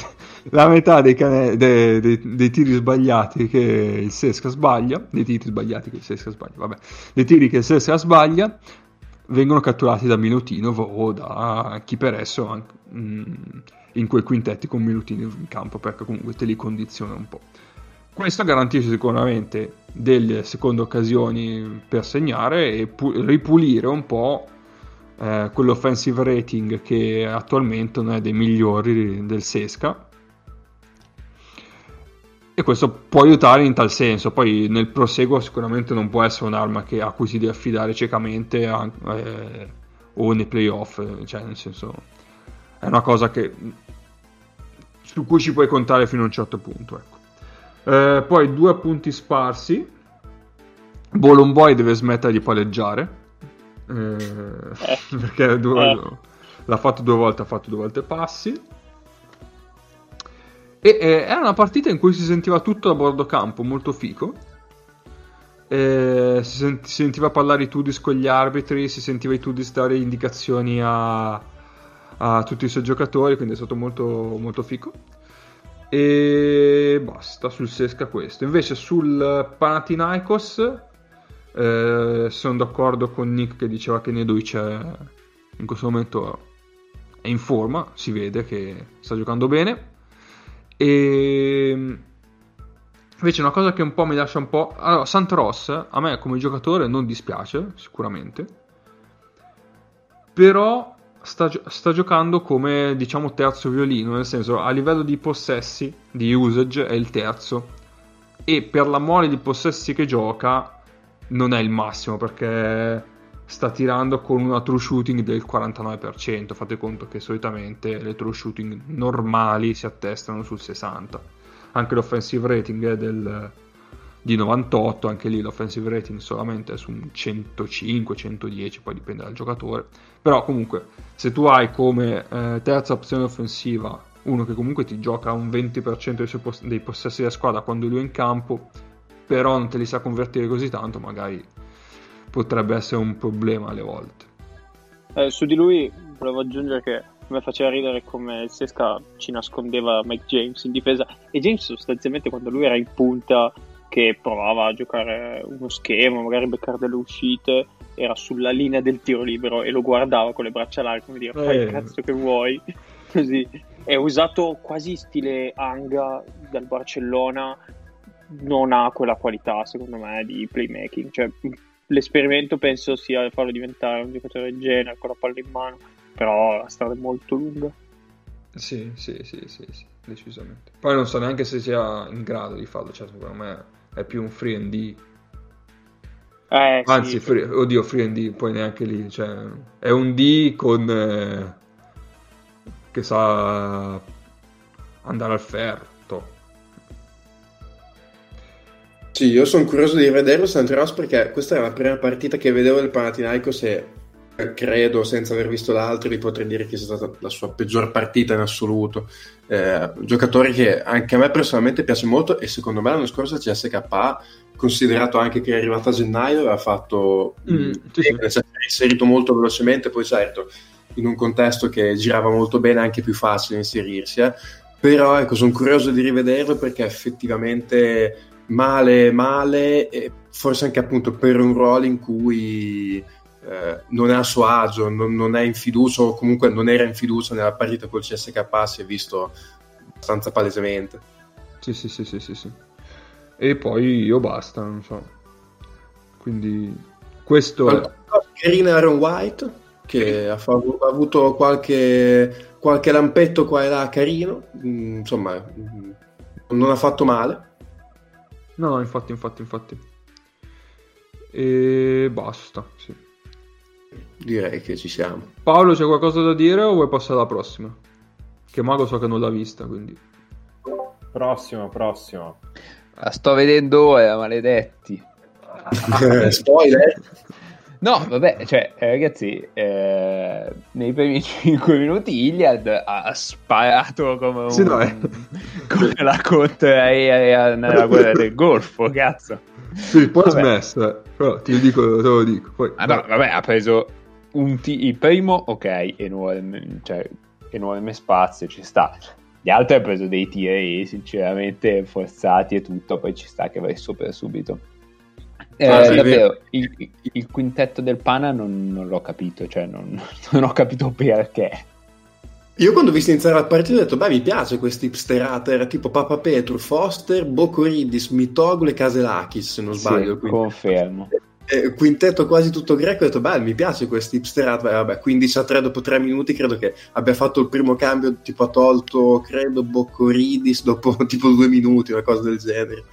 la metà dei, cane- dei, dei, dei, tiri sbagliati che il Sesca sbaglia, dei tiri sbagliati che il Sesca sbaglia, vabbè, dei tiri che il Sesca sbaglia vengono catturati da Milutinov o da chi per esso mm, in quei quintetti con Milutinov in campo perché comunque te li condiziona un po'. Questo garantisce sicuramente delle seconde occasioni per segnare e pu- ripulire un po' eh, quell'offensive rating che attualmente non è dei migliori del Sesca. E questo può aiutare in tal senso. Poi nel proseguo sicuramente non può essere un'arma che, a cui si deve affidare ciecamente a, eh, o nei playoff. Cioè, nel senso, è una cosa che, su cui ci puoi contare fino a un certo punto. Ecco. Eh, poi due appunti sparsi. Bolomboy deve smettere di palleggiare. Eh, eh. Perché due, eh. l'ha fatto due volte, ha fatto due volte passi. E eh, era una partita in cui si sentiva tutto a bordo campo, molto fico. Eh, si, sent- si, sentiva parlare i Tudis con gli arbitri, si sentiva i Tudis dare indicazioni a, a tutti i suoi giocatori, quindi è stato molto, molto fico. E basta sul Sesca questo. Invece sul Panathinaikos eh, sono d'accordo con Nick che diceva che Nedovic è, in questo momento è in forma, si vede che sta giocando bene. E invece una cosa che un po' mi lascia un po'... Allora, Santros a me come giocatore non dispiace, sicuramente. Però sta, sta, giocando come diciamo terzo violino, nel senso a livello di possessi, di usage è il terzo. E per la mole di possessi che gioca non è il massimo perché sta tirando con una true shooting del 49%, fate conto che solitamente le true shooting normali si attestano sul 60%, anche l'offensive rating è del di 98, anche lì l'offensive rating solamente è su un 105-110, poi dipende dal giocatore. Però comunque, se tu hai come eh, terza opzione offensiva uno che comunque ti gioca un 20% dei, poss- dei possessi della squadra quando lui è in campo, però non te li sa convertire così tanto, magari potrebbe essere un problema alle volte. Eh, su di lui volevo aggiungere che mi faceva ridere come il Sesca ci nascondeva Mike James in difesa e James sostanzialmente quando lui era in punta che provava a giocare uno schema, magari beccare delle uscite, era sulla linea del tiro libero e lo guardava con le braccia larghe come dire fai il eh. cazzo che vuoi così è usato quasi stile Anga dal Barcellona non ha quella qualità secondo me di playmaking cioè l'esperimento penso sia farlo diventare un giocatore del genere con la palla in mano però la strada è molto lunga sì sì sì sì, sì. decisamente. Poi non so neanche se sia in grado di farlo, cioè secondo me è più un free and D. Eh, Anzi, sì. free, oddio, free and D, poi neanche lì, cioè è un D con eh, che sa andare al ferro. Sì, io sono curioso di vederlo Santos perché questa è la prima partita che vedevo del Panathinaikos e credo, senza aver visto l'altro, di poter dire che sia stata la sua peggior partita in assoluto. Eh, giocatore che anche a me personalmente piace molto e secondo me l'anno scorso il CSKA, considerato anche che è arrivato a gennaio, aveva fatto Mm, sì, sì. si è inserito molto velocemente, poi certo in un contesto che girava molto bene è anche più facile inserirsi, eh. però ecco, sono curioso di rivederlo perché effettivamente male, male, forse anche appunto per un ruolo in cui eh, non è a suo agio, non, non è in fiducia o comunque non era in fiducia nella partita col CSK, si è visto abbastanza palesemente. Sì, sì, sì, sì, sì, sì. E poi io basta, non so. Quindi questo è... Carina Aaron White che ha, fa- ha avuto qualche, qualche lampetto qua e là carino, Mm, insomma mm, non ha fatto male. No, no, infatti, infatti, infatti. E basta, sì. Direi che ci siamo. Paolo, c'è qualcosa da dire o vuoi passare alla prossima? Che Mago so che non l'ha vista, quindi... Prossimo, prossimo. La sto vedendo ora, maledetti. Spoiler. No, vabbè, cioè, eh, ragazzi, eh, nei primi 5 minuti Iliad ha sparato come, un, Sì, no, eh. come la contraerea nella guerra del Golfo, cazzo. Sì, poi ha smesso. Però ti dico, te lo dico. Poi, Ah, no, vabbè, ha preso un ti- il primo, ok, enorme, cioè, enorme spazio, ci sta. Gli altri ha preso dei tiri, sinceramente, forzati e tutto, poi ci sta che vai sopra subito. Eh, Ah, sì, davvero, vero. il, il quintetto del Pana non, non l'ho capito, cioè non, non ho capito perché. Io quando ho visto iniziare la partita ho detto, beh, mi piace questi hipsterata, era tipo Papa Petru, Foster, Bocoridis, Mitoglu e Caselakis, se non sbaglio. Sì, quindi. confermo. Eh, quintetto quasi tutto greco, ho detto, beh, mi piace questi hipsterata, Beh, vabbè, 15 a 3 dopo 3 minuti, credo che abbia fatto il primo cambio, tipo ha tolto, credo, Bocoridis dopo tipo 2 minuti, una cosa del genere.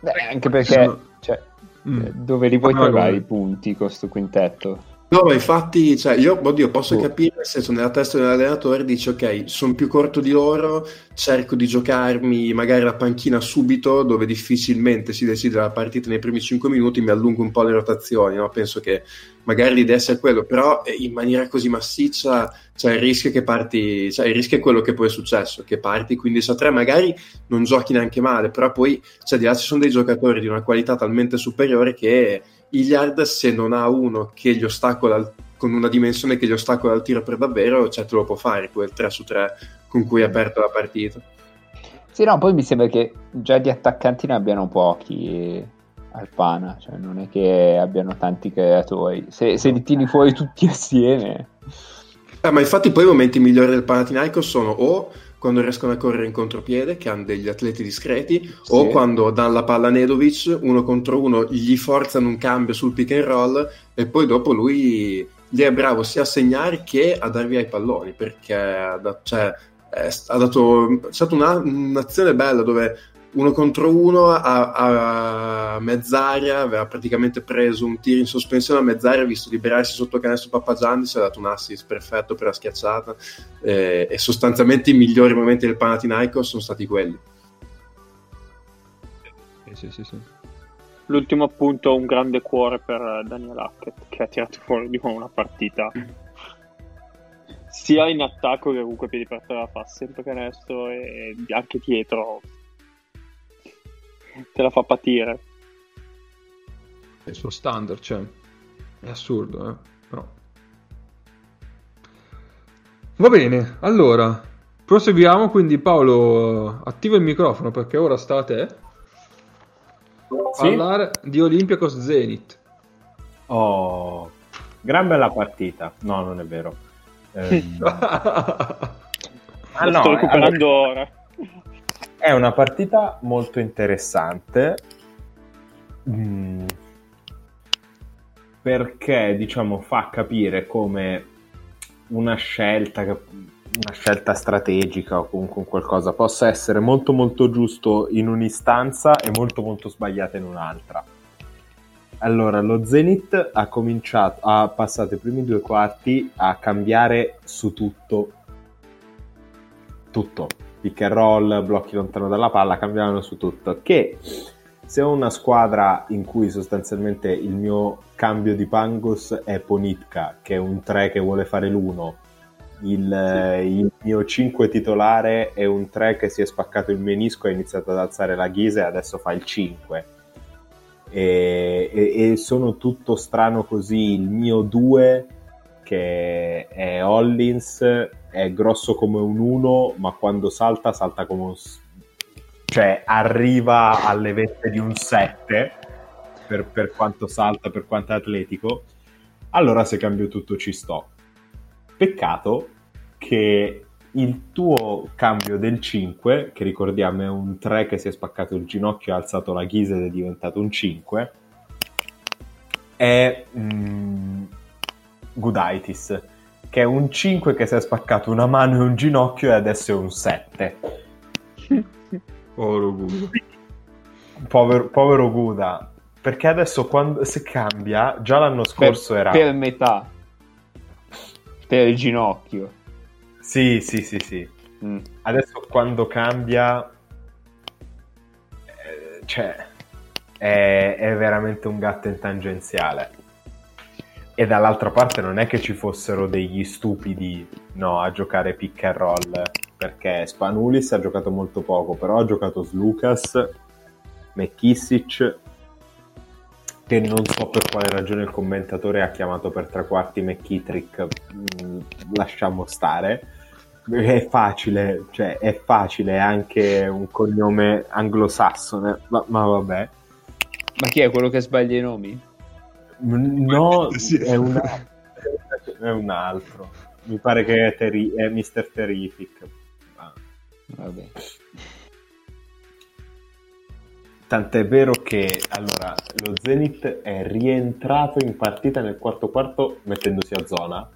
Beh, anche perché, sono- cioè, Mm. eh, dove li puoi Ah, trovare i punti con questo quintetto? No, ma infatti, cioè, io oddio, posso Boh. capire, nel senso, nella testa dell'allenatore dice, ok, sono più corto di loro, cerco di giocarmi magari la panchina subito, dove difficilmente si decide la partita nei primi 5 minuti, mi allungo un po' le rotazioni, no? Penso che magari l'idea sia quello, però eh, in maniera così massiccia, cioè il rischio che parti, cioè il rischio è quello che poi è successo, che parti 15 a 3, magari non giochi neanche male, però poi, cioè, di là ci sono dei giocatori di una qualità talmente superiore che Iliard se non ha uno che gli ostacola con una dimensione che gli ostacola il tiro per davvero, cioè te lo può fare quel 3 su 3 con cui ha aperto la partita. Sì, no, poi mi sembra che già di attaccanti ne abbiano pochi eh, al Pana, cioè non è che abbiano tanti creatori. Se, se li tiri fuori tutti assieme, Eh, ma infatti poi i momenti migliori del Panathinaikos sono o quando riescono a correre in contropiede, che hanno degli atleti discreti, o quando danno la palla a Nedovic, uno contro uno, gli forzano un cambio sul pick and roll e poi dopo lui gli è bravo sia a segnare che a dar via i palloni, perché cioè, è, ha dato, è stata una- un'azione bella dove uno contro uno a, a mezz'aria aveva praticamente preso un tiro in sospensione a mezz'aria, visto liberarsi sotto canestro Pappagianni, si è dato un assist perfetto per la schiacciata eh, e sostanzialmente i migliori momenti del Panathinaikos sono stati quelli. Sì, sì, sì, sì. L'ultimo appunto un grande cuore per Daniel Hackett che ha tirato fuori di nuovo una partita sia in attacco che comunque piedi per terra fa sempre canestro e anche dietro te la fa patire Il suo standard, cioè, è assurdo, eh, però. Va bene, allora, proseguiamo, quindi Paolo, attiva il microfono perché ora sta a te. Sì? Parlare di Olympiacos Zenit. Oh, gran bella partita. No, non è vero. Ehm, ah, lo no, sto recuperando allora, ora è una partita molto interessante. Mm, perché diciamo fa capire come una scelta, una scelta strategica o comunque qualcosa possa essere molto molto giusto in un'istanza e molto molto sbagliata in un'altra. Allora, lo Zenith ha cominciato, ha passato i primi due quarti a cambiare su tutto. Tutto. Pick and roll, blocchi lontano dalla palla, cambiavano su tutto. Che se ho una squadra in cui sostanzialmente il mio cambio di Pangos è Ponitka, che è un 3 che vuole fare l'1, il, sì. il, mio 5 titolare è un 3 che si è spaccato il menisco e ha iniziato ad alzare la ghisa e adesso fa il 5 e, e, e sono tutto strano così. Il mio 2 che è Hollins è grosso come un 1, ma quando salta, salta come un. cioè arriva alle vette di un 7 per, per quanto salta, per quanto è atletico. Allora, se cambio tutto, ci sto. Peccato che il tuo cambio del 5, che ricordiamo è un 3 che si è spaccato il ginocchio, ha alzato la ghisa ed è diventato un 5, è mm, Gudaitis, che è un 5 che si è spaccato una mano e un ginocchio e adesso è un 7. povero Guda. Povero, povero Guda, perché adesso quando, se cambia, già l'anno scorso per, era... Per metà, per il ginocchio. Sì, sì, sì, sì. Mm. Adesso quando cambia, eh, cioè, è, è, veramente un gatto in tangenziale. E dall'altra parte non è che ci fossero degli stupidi no, a giocare pick and roll, perché Spanulis ha giocato molto poco, però ha giocato Slucas, McKissic, che non so per quale ragione il commentatore ha chiamato per tre quarti McKittrick, mm, lasciamo stare è facile, cioè è facile anche un cognome anglosassone, ma, ma vabbè. Ma chi è quello che sbaglia i nomi? No, è, una, è un altro. Mi pare che è, teri- è Mr. Terrific. Ah. Vabbè. Tant'è vero che allora, lo Zenith è rientrato in partita nel quarto quarto mettendosi a zona.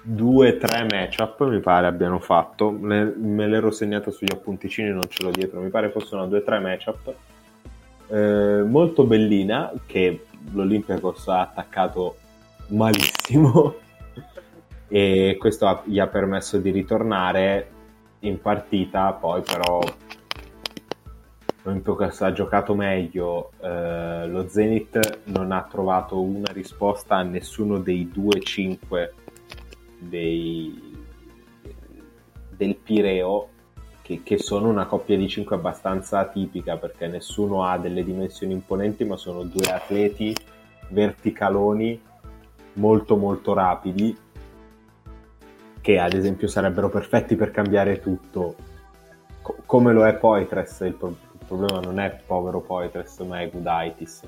Due tre matchup mi pare abbiano fatto. Me, l'ero segnato sugli appunticini non ce l'ho dietro. Mi pare fossero due tre matchup. Eh, molto bellina che l'Olympiacos ha attaccato malissimo. E questo gli ha permesso di ritornare in partita. Poi però l'Olympiacos ha giocato meglio eh, lo Zenith non ha trovato una risposta a nessuno dei due 5 dei, del Pireo che, che, sono una coppia di 5 abbastanza atipica perché nessuno ha delle dimensioni imponenti ma sono due atleti verticaloni molto molto rapidi che ad esempio sarebbero perfetti per cambiare tutto. Co- come lo è Poitres il, pro- problema non è povero Poitres ma è Gudaitis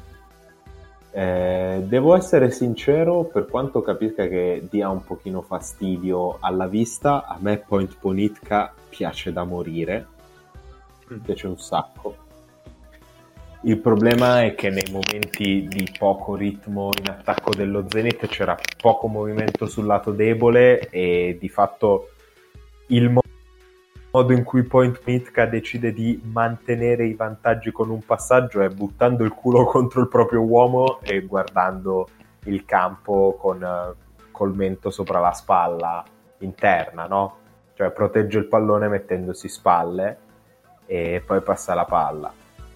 eh, devo essere sincero, per quanto capisca che dia un pochino fastidio alla vista, a me Point Ponitka piace da morire, mi piace un sacco. Il problema è che nei momenti di poco ritmo in attacco dello Zenith c'era poco movimento sul lato debole e di fatto il modo modo in cui Point Mitka decide di mantenere i vantaggi con un passaggio è buttando il culo contro il proprio uomo e guardando il campo con col mento sopra la spalla interna, no? Cioè protegge il pallone mettendosi spalle e poi passa la palla.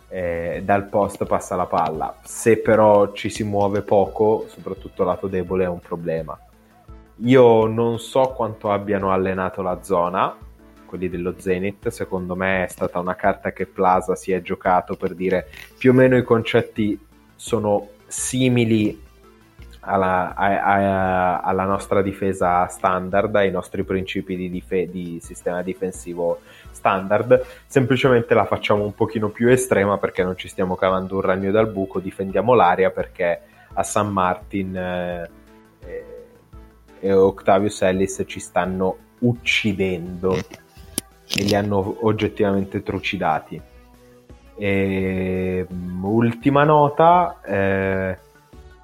Eh, dal post passa la palla. Se però ci si muove poco, soprattutto lato debole, è un problema. Io non so quanto abbiano allenato la zona, quelli dello Zenith, secondo me è stata una carta che Plaza si è giocato per dire più o meno i concetti sono simili alla, a, a, alla nostra difesa standard, ai nostri principi di, dife- di, sistema difensivo standard, semplicemente la facciamo un pochino più estrema perché non ci stiamo cavando un ragno dal buco, difendiamo l'aria perché a San Martin eh, e Octavius Ellis ci stanno uccidendo e li hanno oggettivamente trucidati. E, mm, ultima nota, eh,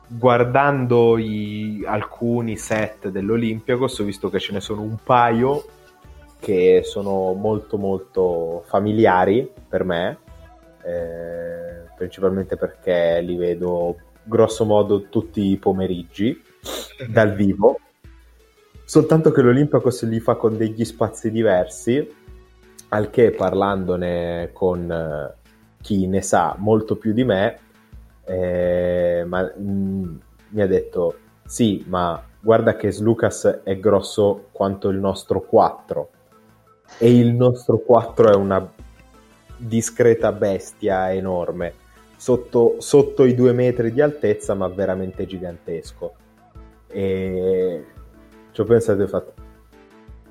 guardando i, alcuni set dell'Olympiacos ho visto che ce ne sono un paio che sono molto molto familiari per me eh, principalmente perché li vedo grosso modo tutti i pomeriggi dal vivo soltanto che l'Olympiacos li fa con degli spazi diversi al che parlandone con eh, chi ne sa molto più di me eh, ma, mh, mm, mi ha detto sì ma guarda che Slucas è grosso quanto il nostro 4 e il nostro 4 è una discreta bestia enorme sotto, sotto i due metri di altezza ma veramente gigantesco. E ci ho pensato e ho fatto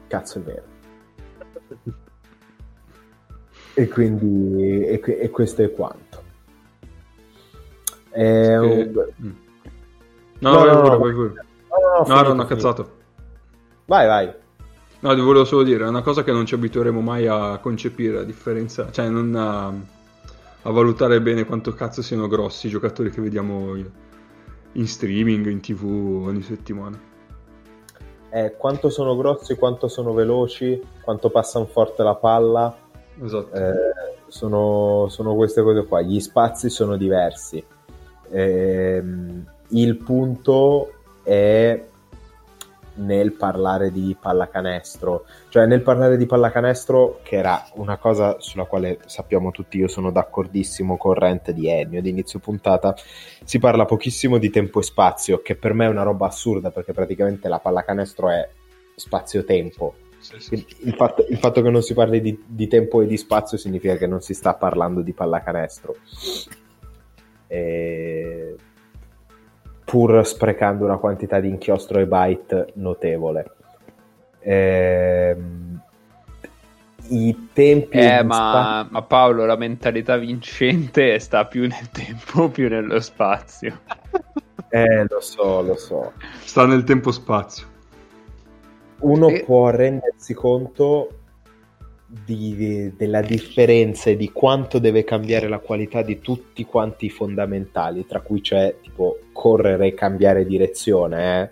cazzo è vero e quindi e, e questo è quanto è un... Mm. no, no, no, no, no, pure. no, no, no, no, cazzato vai vai no ti volevo solo dire è una cosa che non ci abitueremo mai a concepire a differenza cioè non a, a valutare bene quanto cazzo siano grossi i giocatori che vediamo in streaming in tv ogni settimana è quanto sono grossi, quanto sono veloci, quanto passano forte la palla. Esatto. Eh, sono, sono, queste cose qua. Gli spazi sono diversi. Eh, il punto è nel parlare di pallacanestro, cioè nel parlare di pallacanestro che era una cosa sulla quale sappiamo tutti, io sono d'accordissimo con Rent di Ennio di inizio puntata, si parla pochissimo di tempo e spazio, che per me è una roba assurda perché praticamente la pallacanestro è spazio-tempo. Sì, sì. Il, fatto, il, fatto, che non si parli di, di, tempo e di spazio significa che non si sta parlando di pallacanestro. E pur sprecando una quantità di inchiostro e byte notevole. Ehm, I tempi... Eh, ma, spa... ma, Paolo, la mentalità vincente sta più nel tempo, più nello spazio. eh, lo so, lo so. Sta nel tempo-spazio. Uno e... può rendersi conto di, della differenza e di quanto deve cambiare la qualità di tutti quanti i fondamentali, tra cui c'è tipo correre e cambiare direzione, eh?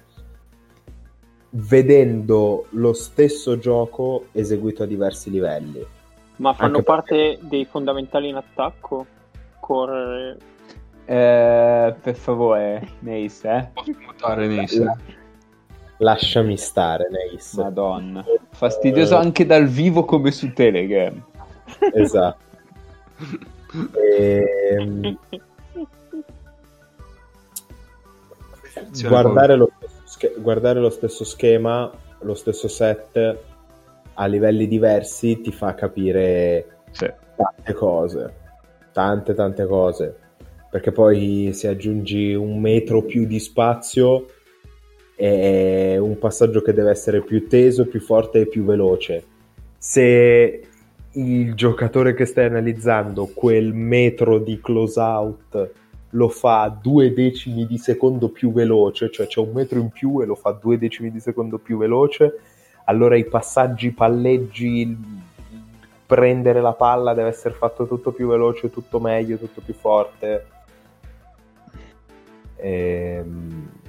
vedendo lo stesso gioco eseguito a diversi livelli. Ma fanno Anche parte perché... dei fondamentali in attacco? Correre. Eh, per favore, Neis, eh? Posso mutare Neis? Lasciami stare, Neis. Madonna. Fastidioso anche dal vivo come su Telegram. Esatto. e... Ehm, guardare, lo sch- guardare lo stesso schema, lo stesso set a livelli diversi ti fa capire sì. tante cose. Tante, tante cose. Perché poi se aggiungi un metro più di spazio è un passaggio che deve essere più teso, più forte e più veloce. Se il giocatore che stai analizzando quel metro di close out lo fa due decimi di secondo più veloce, cioè c'è un metro in più e lo fa due decimi di secondo più veloce, allora i passaggi, palleggi, prendere la palla deve essere fatto tutto più veloce, tutto meglio, tutto più forte. Ehm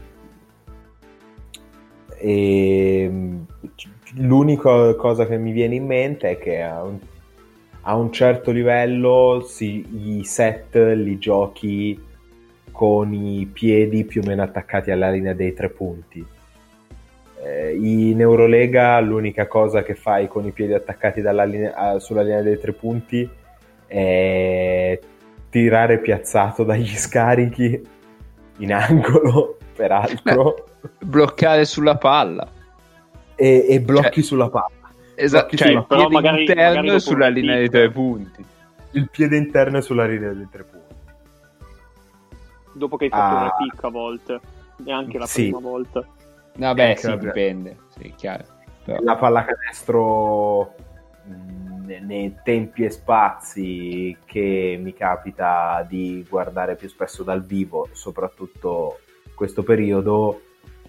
e l'unica cosa che mi viene in mente è che a un, a un certo livello si, i set li giochi con i piedi più o meno attaccati alla linea dei tre punti. Eh, in Eurolega l'unica cosa che fai con i piedi attaccati linea, sulla linea dei tre punti è tirare piazzato dagli scarichi in angolo, peraltro. bloccare sulla palla. E, e blocchi cioè, sulla palla. Esatto, cioè, il piede magari, interno magari sulla linea dei tre punti. Il piede interno è sulla linea dei tre punti. Dopo che hai fatto ah, una picca a volte, neanche la sì. prima volta. Vabbè, eh, sì, dipende, sì, chiaro. Però... La pallacanestro nei tempi e spazi che mi capita di guardare più spesso dal vivo, soprattutto questo periodo,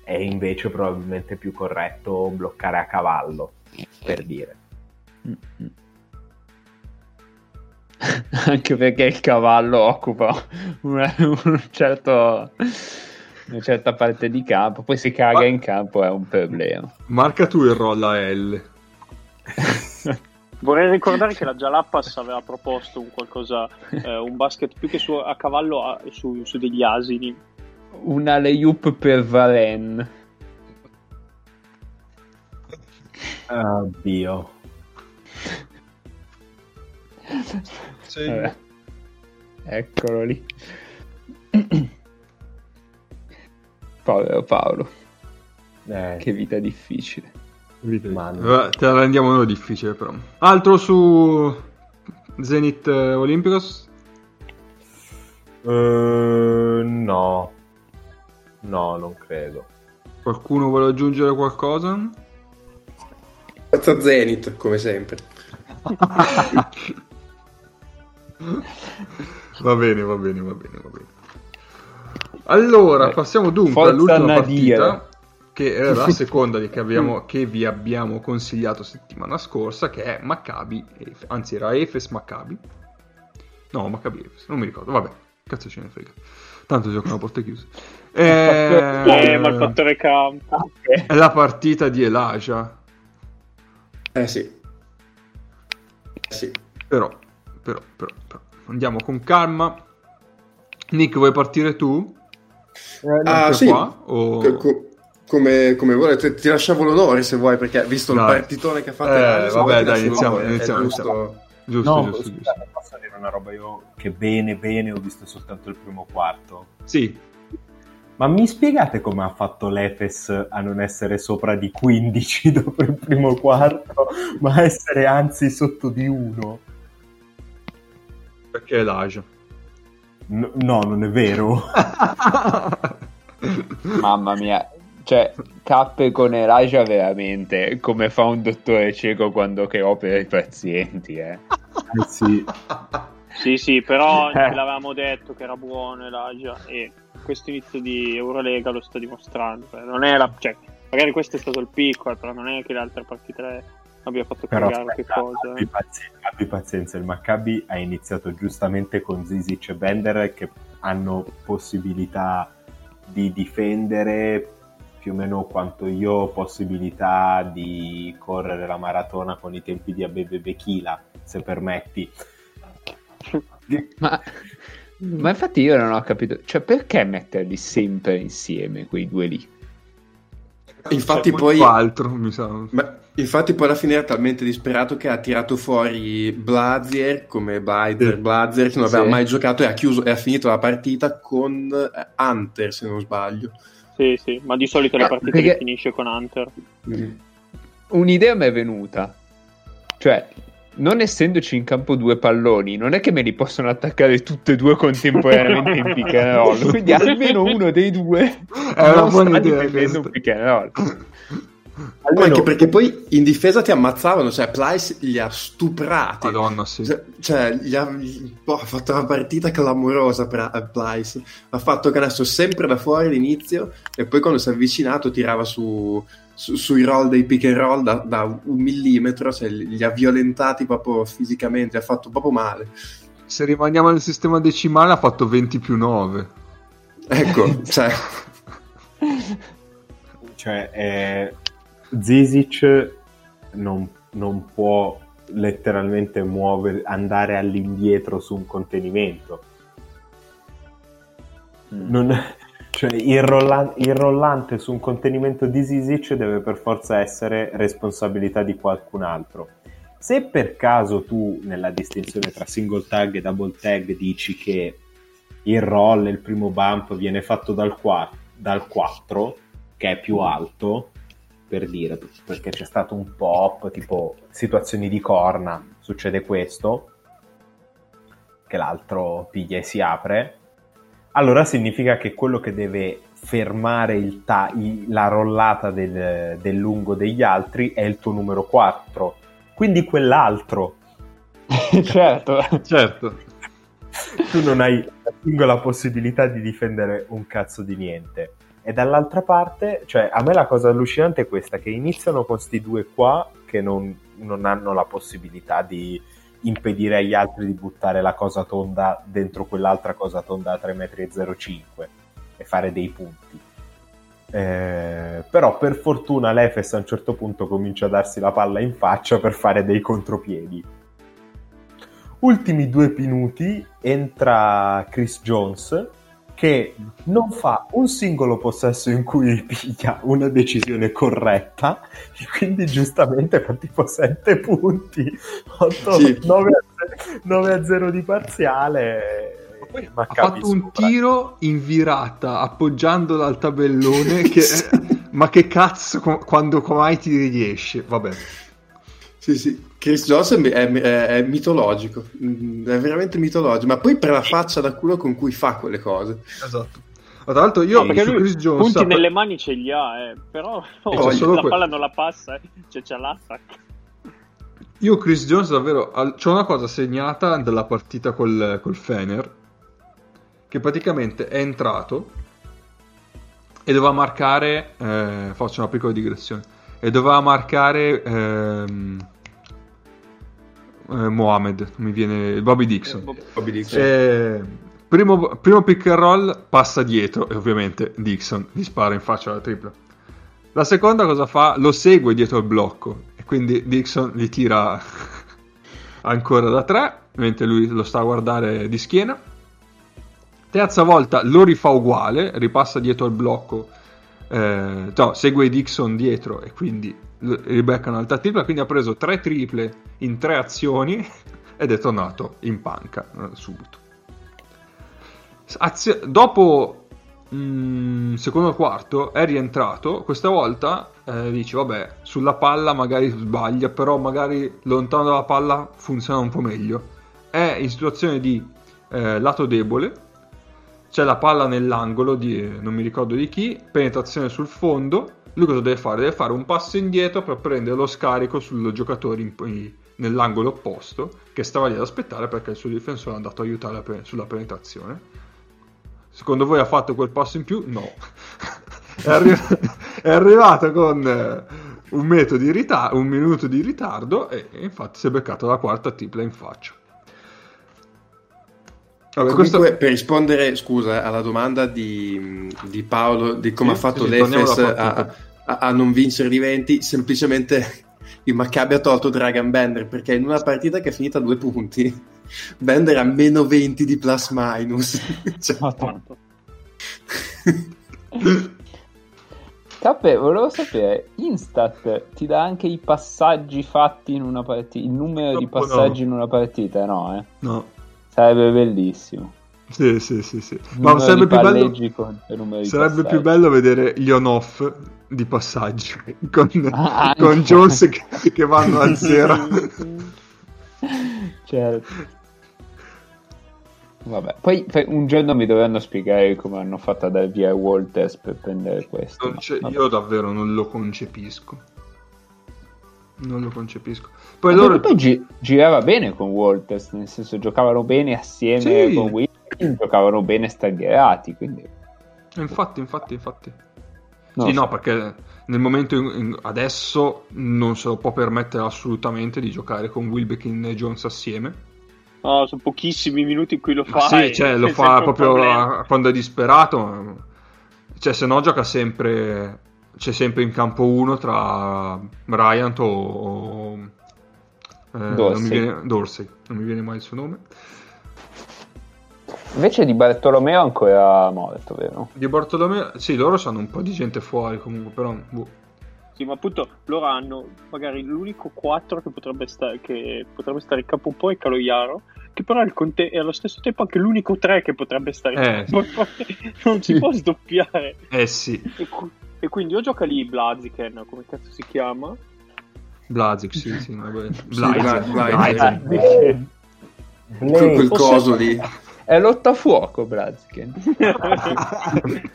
è invece probabilmente più corretto bloccare a cavallo, per dire. Anche perché il cavallo occupa un, un certo una certa parte di campo, poi si caga Ma... in campo è un problema. Marca tu il roll a L. Vorrei ricordare che la Jalapas aveva proposto un qualcosa, eh, un basket più che su, a cavallo a, su, su, degli asini. Una layup per Varen. Oddio. Sì. Eccolo lì. Povero Paolo. Eh. Che vita difficile. Vita difficile. Te la rendiamo noi difficile però. Altro su Zenith eh, Olympicos? Uh, no. No, non credo. Qualcuno vuole aggiungere qualcosa? Forza Zenith, come sempre. va bene, va bene, va bene, va bene. Allora, passiamo dunque Forza all'ultima Nadia. partita che era la seconda che, abbiamo, che, vi abbiamo consigliato settimana scorsa, che è Maccabi, anzi era Efes Maccabi. No, Maccabi Efes, non mi ricordo, vabbè, cazzo ce ne frega. Tanto giocano a porte chiuse. Eh, eh, ma il fattore campo. È la partita di Elijah. Eh sì. Eh sì. Però, però, però, però, andiamo con calma. Nick, vuoi partire tu? Eh, ah, sì. Qua, o... Co- come, come volete, ti lasciavo l'onore se vuoi, perché visto dai. il partitone che ha fatto, eh, vabbè, dai, iniziamo. iniziamo, giusto... Giusto, no, giusto, giusto. Posso dire una roba io che bene, bene ho visto soltanto il primo quarto. Sì. Ma mi spiegate come ha fatto l'Efes a non essere sopra di 15 dopo il primo quarto, ma essere anzi sotto di 1? Perché è l'Aja. No, no, non è vero. Mamma mia, cioè, cappe con Elijah veramente come fa un dottore cieco quando che opera i pazienti, eh. eh sì. sì, sì, però eh. l'avevamo detto che era buono Elijah e questo inizio di Eurolega lo sta dimostrando. Cioè, non è la, cioè, magari questo è stato il piccolo, però non è che le altre partite abbia fatto però cagare che cosa. Abbi, pazienza, abbi pazienza, il Maccabi ha iniziato giustamente con Zizic e Bender che hanno possibilità di difendere più o meno quanto io ho possibilità di correre la maratona con i tempi di Abebe Bechila, se permetti. ma, ma, infatti io non ho capito, cioè perché metterli sempre insieme quei due lì? Infatti poi... altro, mi sa. Ma, infatti poi alla fine era talmente disperato che ha tirato fuori Blazier come Bider, Blazier che non aveva sì. mai giocato e ha, chiuso, e ha finito la partita con Hunter se non sbaglio. Sì, sì, ma di solito le partite perché... finisce con Hunter. Mm. Un'idea mi è venuta. Cioè, non essendoci in campo due palloni, non è che me li possono attaccare tutte e due contemporaneamente in pick and roll. Quindi almeno uno dei due è una buona idea difendendo un pick and roll. Almeno... Anche perché poi in difesa ti ammazzavano, cioè Plyce li ha stuprati. Madonna, sì. Cioè, cioè gli ha, boh, ha, fatto una partita clamorosa per eh, Plyce. Ha fatto canestro sempre da fuori all'inizio e poi quando si è avvicinato tirava su, su, sui roll dei pick and roll da, da un millimetro, cioè li ha violentati proprio fisicamente, ha fatto proprio male. Se rimaniamo nel sistema decimale ha fatto 20 più 9. Ecco, cioè... cioè, eh, Zizic non, non può letteralmente muovere, andare all'indietro su un contenimento. Mm. Non, cioè, il, rollan- il, rollante su un contenimento di Zizic deve per forza essere responsabilità di qualcun altro. Se per caso tu nella distinzione tra single tag e double tag dici che il roll, il primo bump viene fatto dal, qua- dal 4, che è più alto, per dire, perché c'è stato un pop, tipo situazioni di corna, succede questo, che l'altro piglia e si apre, allora significa che quello che deve fermare ta- la rollata del, del lungo degli altri è il tuo numero 4, quindi quell'altro. certo, certo. Tu non hai la singola possibilità di difendere un cazzo di niente e dall'altra parte, cioè a me la cosa allucinante è questa, che iniziano con questi due qua che non, non hanno la possibilità di impedire agli altri di buttare la cosa tonda dentro quell'altra cosa tonda a 3,05 m. e fare dei punti. Eh, però per fortuna l'Efes a un certo punto comincia a darsi la palla in faccia per fare dei contropiedi. Ultimi due minuti entra Chris Jones che non fa un singolo possesso in cui piglia una decisione corretta e quindi giustamente fa tipo 7 punti. 8, sì. 9, a, 9, a 0 di parziale ha fatto un tiro in virata appoggiandola al tabellone che, ma che cazzo quando mai ti riesce? Vabbè sì sì Chris Jones è, è, è, mitologico, mm, è veramente mitologico, ma poi per la faccia da culo con cui fa quelle cose. Esatto. Ma tra l'altro io no, perché lui Chris Jones punti nelle mani ce li ha, eh, però oh, la que... palla non la passa, eh. cioè c'è l'attack. Io Chris Jones davvero c'ho una cosa segnata della partita col, col Fener che praticamente è entrato e doveva marcare eh, faccio una piccola digressione e doveva marcare ehm, eh, Mohamed, mi viene Bobby Dixon. Eh, Bobby Dixon. Eh, primo, primo, pick and roll passa dietro e ovviamente Dixon gli spara in faccia la tripla. La seconda cosa fa? Lo segue dietro il blocco e quindi Dixon gli tira ancora da tre mentre lui lo sta a guardare di schiena. Terza volta lo rifà uguale, ripassa dietro il blocco, eh, no, segue Dixon dietro e quindi Rebecca un'altra tripla, quindi ha preso tre triple in tre azioni ed è tornato in panca eh, subito. Azio- dopo mh, mm, secondo quarto è rientrato, questa volta eh, dice vabbè sulla palla magari sbaglia, però magari lontano dalla palla funziona un po' meglio. È in situazione di eh, lato debole, c'è la palla nell'angolo di non mi ricordo di chi, penetrazione sul fondo lui cosa deve fare? Deve fare un passo indietro per prendere lo scarico sul giocatore in, nell'angolo opposto che stava lì ad aspettare perché il suo difensore è andato a aiutare sulla penetrazione. Secondo voi ha fatto quel passo in più? No. è, arri- è, arrivato con eh, un, rita- un minuto di ritardo e, infatti si è beccato la quarta tripla in faccia. Vabbè, Comunque, questo... per rispondere, scusa, alla domanda di, di Paolo di come sì, ha fatto sì, l'Efes a, a, a, non vincere di 20, semplicemente il Maccabi ha tolto Dragon Bender perché in una partita che è finita a due punti, Bender ha meno 20 di plus minus. cioè... Cappe, volevo sapere, Instat ti dà anche i passaggi fatti in una partita, il numero Troppo di passaggi no. in una partita, no? Eh? No. Sarebbe bellissimo. Sì, sì, sì, sì. Ma sarebbe, più bello, sarebbe più bello vedere gli on-off di passaggio con, ah, con Jones che, che, vanno a zero. certo. Vabbè, poi, un giorno mi dovranno spiegare come hanno fatto a dare via Walters per prendere questo. io davvero non lo concepisco. Non lo concepisco. Poi, loro... poi gi- girava bene con Walters, nel senso giocavano bene assieme sì. con Wilkins, giocavano bene staggerati, quindi... Infatti, infatti, infatti. No, sì, no, perché nel momento in, in, adesso non se lo può permettere assolutamente di giocare con Wilbekin e Jones assieme. No, sono pochissimi minuti in cui lo fa. Sì, cioè, lo fa proprio a, quando è disperato. Cioè, se no gioca sempre c'è sempre in campo uno tra Bryant o, o Dorsey. Non mi viene, Dorsey, non mi viene mai il suo nome. Invece di Bartolomeo ancora morto, vero? Di Bartolomeo, sì, loro sanno un po' di gente fuori comunque, però... Boh. Sì, ma appunto loro hanno magari l'unico 4 che potrebbe, stare, che potrebbe stare in campo un po' è Caloiaro, che però è, conte- è, allo stesso tempo anche l'unico 3 che potrebbe stare in eh, campo. non si può sdoppiare. Eh sì. E, e, quindi o gioca lì Blaziken, come cazzo si chiama, Blazik, sì, sì, vabbè. Blazik. Quel coso lì. È lottafuoco, Blaziken.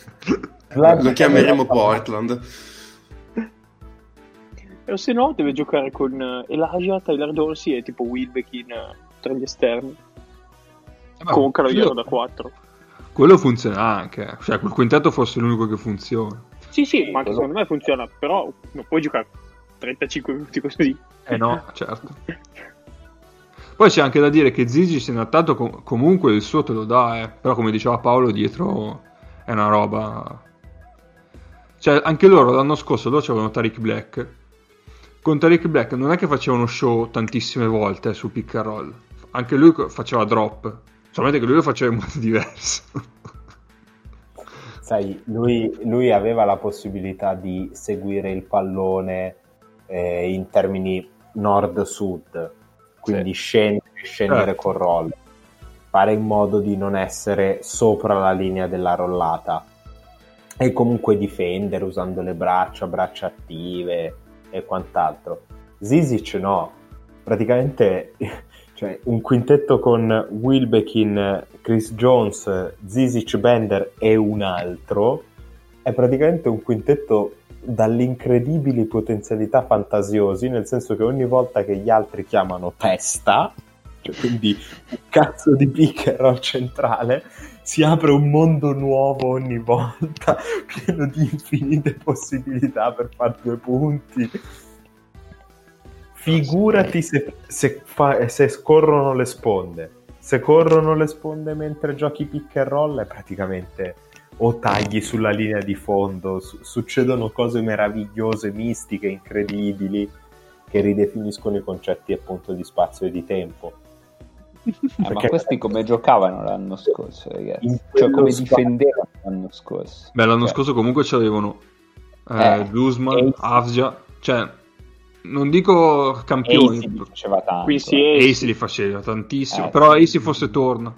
Lo chiameremo Portland. O se no deve giocare con uh, Elijah, Tyler Dorsey e tipo Wilbekin uh, tra gli esterni. Eh, con Caloiero da 4. Quello funziona anche. Cioè, quel quintetto fosse l'unico che funziona. Sì, sì, ma anche secondo me funziona. Però non puoi giocare 35 minuti così. Eh no, certo. Poi c'è anche da dire che Zizi se ne ha tanto com- comunque il suo te lo dà, eh. però come diceva Paolo dietro è una roba... Cioè, anche loro l'anno scorso, loro c'avevano Tariq Black. Con Tariq Black non è che facevano show tantissime volte su pick and roll. Anche lui faceva drop. Solamente che lui lo faceva in modo diverso. Sai, lui, lui aveva la possibilità di seguire il pallone eh, in termini nord-sud, quindi sì. scendere, scendere certo. con roll, fare in modo di non essere sopra la linea della rollata e comunque difendere usando le braccia, braccia attive e quant'altro. Zizic no, praticamente cioè, un quintetto con Wilbekin, Chris Jones, Zizic, Bender e un altro è praticamente un quintetto dalle incredibili potenzialità fantasiosi, nel senso che ogni volta che gli altri chiamano testa, cioè quindi un cazzo di picker centrale, si apre un mondo nuovo ogni volta, pieno di infinite possibilità per fare due punti. Figurati se, se, fa, se scorrono le sponde. Se corrono le sponde mentre giochi pick and roll è praticamente o tagli sulla linea di fondo, su- succedono cose meravigliose, mistiche, incredibili, che ridefiniscono i concetti appunto di spazio e di tempo. Eh, ma questi come giocavano l'anno scorso, ragazzi? Cioè come spazio... difendevano l'anno scorso? Beh, l'anno cioè... scorso comunque c'avevano eh, eh, Guzman, Avgia, cioè non dico campioni, Ace li faceva tanto. Ace li faceva tantissimo, eh, però Ace forse torna.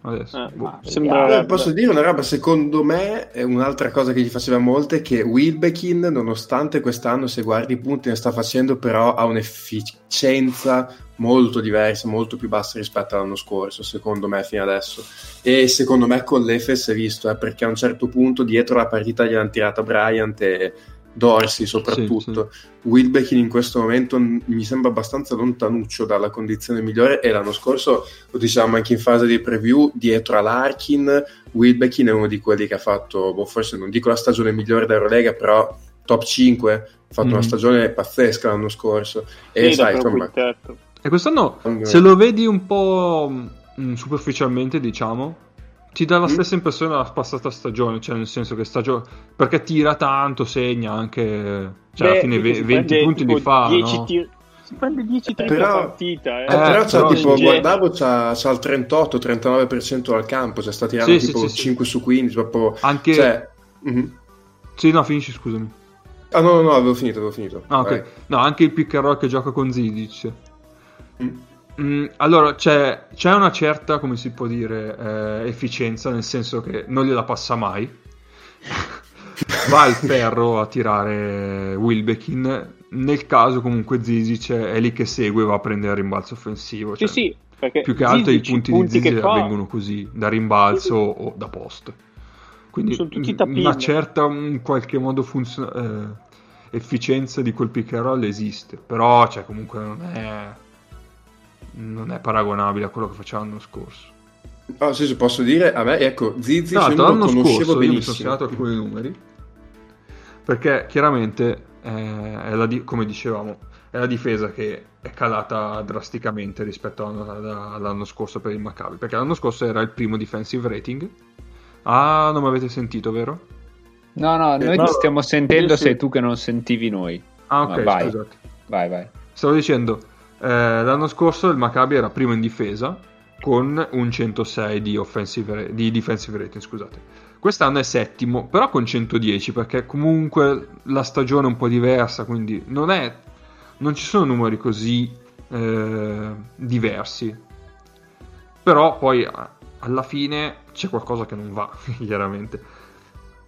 Adesso, eh, boh. sembra... Posso dire una roba, secondo me è un'altra cosa che gli faceva molto è che Wilbekin, nonostante quest'anno se guardi i punti ne sta facendo, però ha un'efficienza molto diversa, molto più bassa rispetto all'anno scorso, secondo me fino adesso. E secondo me con l'Efes è visto, eh, perché a un certo punto dietro la partita gli hanno tirata Bryant e Dorsey soprattutto. Sì, sì. Wilbekin in questo momento mi sembra abbastanza lontanuccio dalla condizione migliore e l'anno scorso, lo diciamo anche in fase di preview, dietro all'Arkin, Wilbekin è uno di quelli che ha fatto, boh, forse non dico la stagione migliore d'Eurolega, però top 5, ha fatto mm. una stagione pazzesca l'anno scorso. E sì, sai, insomma... E quest'anno, se lo vedi un po' mm, superficialmente, diciamo, ti dà la mm. stessa impressione della passata stagione, cioè nel senso che stagione perché tira tanto, segna anche cioè Beh, alla fine 20 punti li fa, no? tir- si prende 10 30 però, partita, eh. Eh, però, c'ha, però tipo, guardavo c'ha, c'ha, il 38-39% al campo, cioè sta tirando sì, tipo sì, 5 sì. su 15, proprio anche cioè, mm-hmm. Sì, no, finisci, scusami. Ah no, no, no, avevo finito, avevo finito. Ah, ok. No, anche il pick and roll che gioca con Zidic. Mm. Mm, allora, c'è, c'è, una certa, come si può dire, eh, efficienza, nel senso che non gliela passa mai. Va al ferro a tirare Wilbekin. Nel caso, comunque, Zizic è lì che segue, va a prendere il rimbalzo offensivo. Cioè, sì, sì, più che altro i punti, punti di Zizic avvengono così, da rimbalzo o da post. Quindi una certa, in qualche modo, funziona, eh, efficienza di quel pick and roll esiste, però cioè, comunque non è non è paragonabile a quello che faceva l'anno scorso. Ah, sì, se posso dire, a me, ecco, Zizi no, l'anno scorso benissimo. io mi sono segnato alcuni numeri, perché chiaramente, eh, la di- come dicevamo, è la difesa che è calata drasticamente rispetto all'anno, all'anno scorso per il Maccabi, perché l'anno scorso era il primo defensive rating. Ah, non mi avete sentito, vero? No, no, noi no, ti stiamo sentendo, sei tu che non sentivi noi. Ah, ok, vai. scusate. Vai, vai. Stavo dicendo, eh, l'anno scorso il Maccabi era primo in difesa con un 106 di, offensive, di defensive rating, scusate. Quest'anno è settimo, però con 110 perché comunque la stagione è un po' diversa, quindi non, è, non ci sono numeri così eh, diversi. Però poi alla fine c'è qualcosa che non va, chiaramente.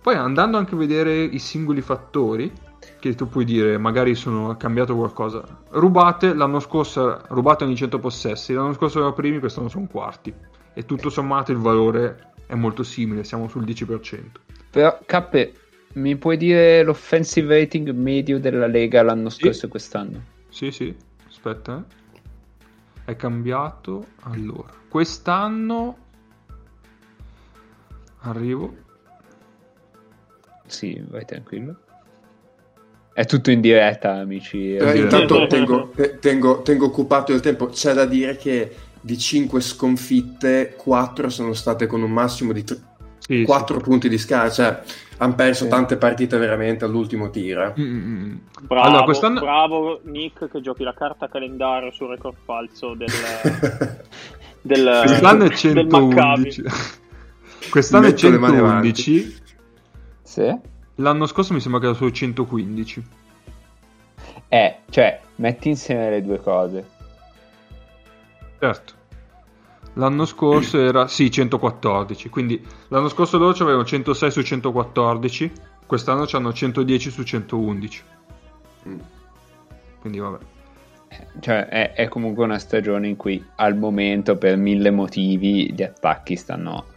Poi andando anche a vedere i singoli fattori, che tu puoi dire magari sono cambiato qualcosa. Rubate l'anno scorso, rubate ogni 100 possessi, l'anno scorso erano primi, quest'anno sono quarti. E tutto sommato il valore è molto simile, siamo sul 10%. Però Cappe, mi puoi dire l'offensive rating medio della Lega l'anno scorso sì. e quest'anno? Sì, sì, aspetta. Eh. È cambiato. Allora, quest'anno arrivo. Sì, vai tranquillo. È tutto in diretta, amici. Eh, intanto tengo, tengo, tengo, occupato il tempo. C'è da dire che di 5 sconfitte, 4 sono state con un massimo di sì, 4 sì. punti di scarsa, cioè hanno perso sì. tante partite veramente all'ultimo tiro. Eh. Mm-hmm. Bravo, allora, quest'anno... bravo Nick che giochi la carta calendario sul record falso del, del, quest'anno è 111. quest'anno è 111. Sì. L'anno scorso mi sembra che era solo 115. Eh, cioè, metti insieme le due cose. Certo. L'anno scorso era sì 114, quindi l'anno scorso loro avevano 106 su 114, quest'anno hanno 110 su 111. Mm. Quindi vabbè. Cioè è, è, comunque una stagione in cui al momento per mille motivi gli attacchi stanno...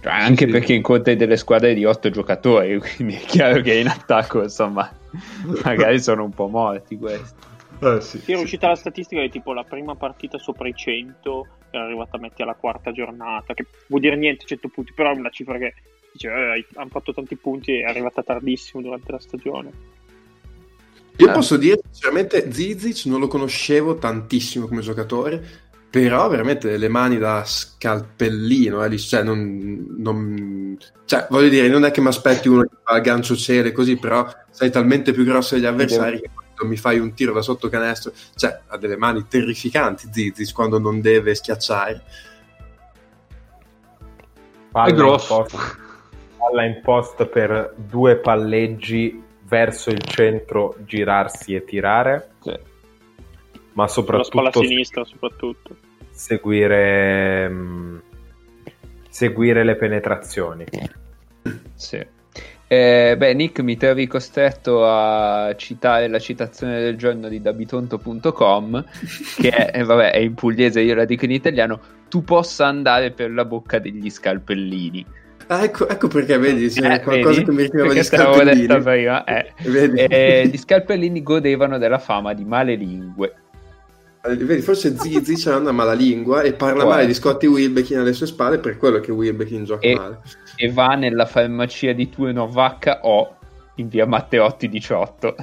Cioè, anche sì, perché incontri delle squadre di otto giocatori, quindi è chiaro che in attacco insomma magari sono un po' morti questi. Eh, sì, sì, è uscita la statistica di tipo la prima partita sopra i 100 era arrivata a metti alla quarta giornata, che vuol dire niente 100 punti, però è una cifra che dice, eh, hanno fatto tanti punti e è arrivata tardissimo durante la stagione. Io eh. posso dire sinceramente Zizic non lo conoscevo tantissimo come giocatore, però veramente le mani da scalpellino, eh, cioè, non, non, cioè, voglio dire, non è che mi aspetti uno che fa il gancio cielo così, però sei talmente più grosso degli avversari che mi fai un tiro da sotto canestro, cioè ha delle mani terrificanti Zizis quando non deve schiacciare. Palla è grosso. In post, palla in post per due palleggi verso il centro, girarsi e tirare. Sì. Ma soprattutto... La spalla sinistra soprattutto. Seguire... Mh, mm, seguire le penetrazioni. Sì. Eh, beh, Nick, mi trovi costretto a citare la citazione del giorno di dabitonto.com, che è, eh, vabbè, è in pugliese, io la dico in italiano, tu possa andare per la bocca degli scalpellini. Ah, ecco, ecco, perché vedi, c'è eh, qualcosa vedi? che mi richiama gli scalpellini. Prima, eh. eh, gli scalpellini godevano della fama di male lingue. Eh, vedi, forse Zizi c'ha una mala lingua e parla male di Scotty Wilbekin alle sue spalle per quello che Wilbekin gioca e, male. E va nella farmacia di Tueno o in via Matteotti 18.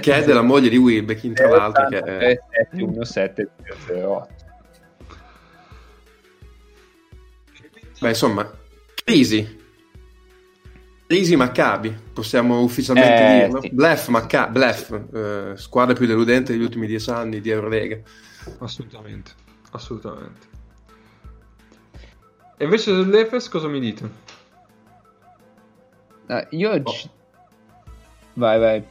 Che è della moglie di Wilbekin, tra l'altro. Che è... 717 Beh, insomma, crisi. Crisi Maccabi, possiamo ufficialmente eh, dirlo. Sì. Blef, Macca- Blef eh, squadra più deludente degli ultimi dieci anni di Eurolega. Assolutamente, assolutamente. E invece dell'Efes cosa mi dite? Uh, io... Oh. Vai, vai.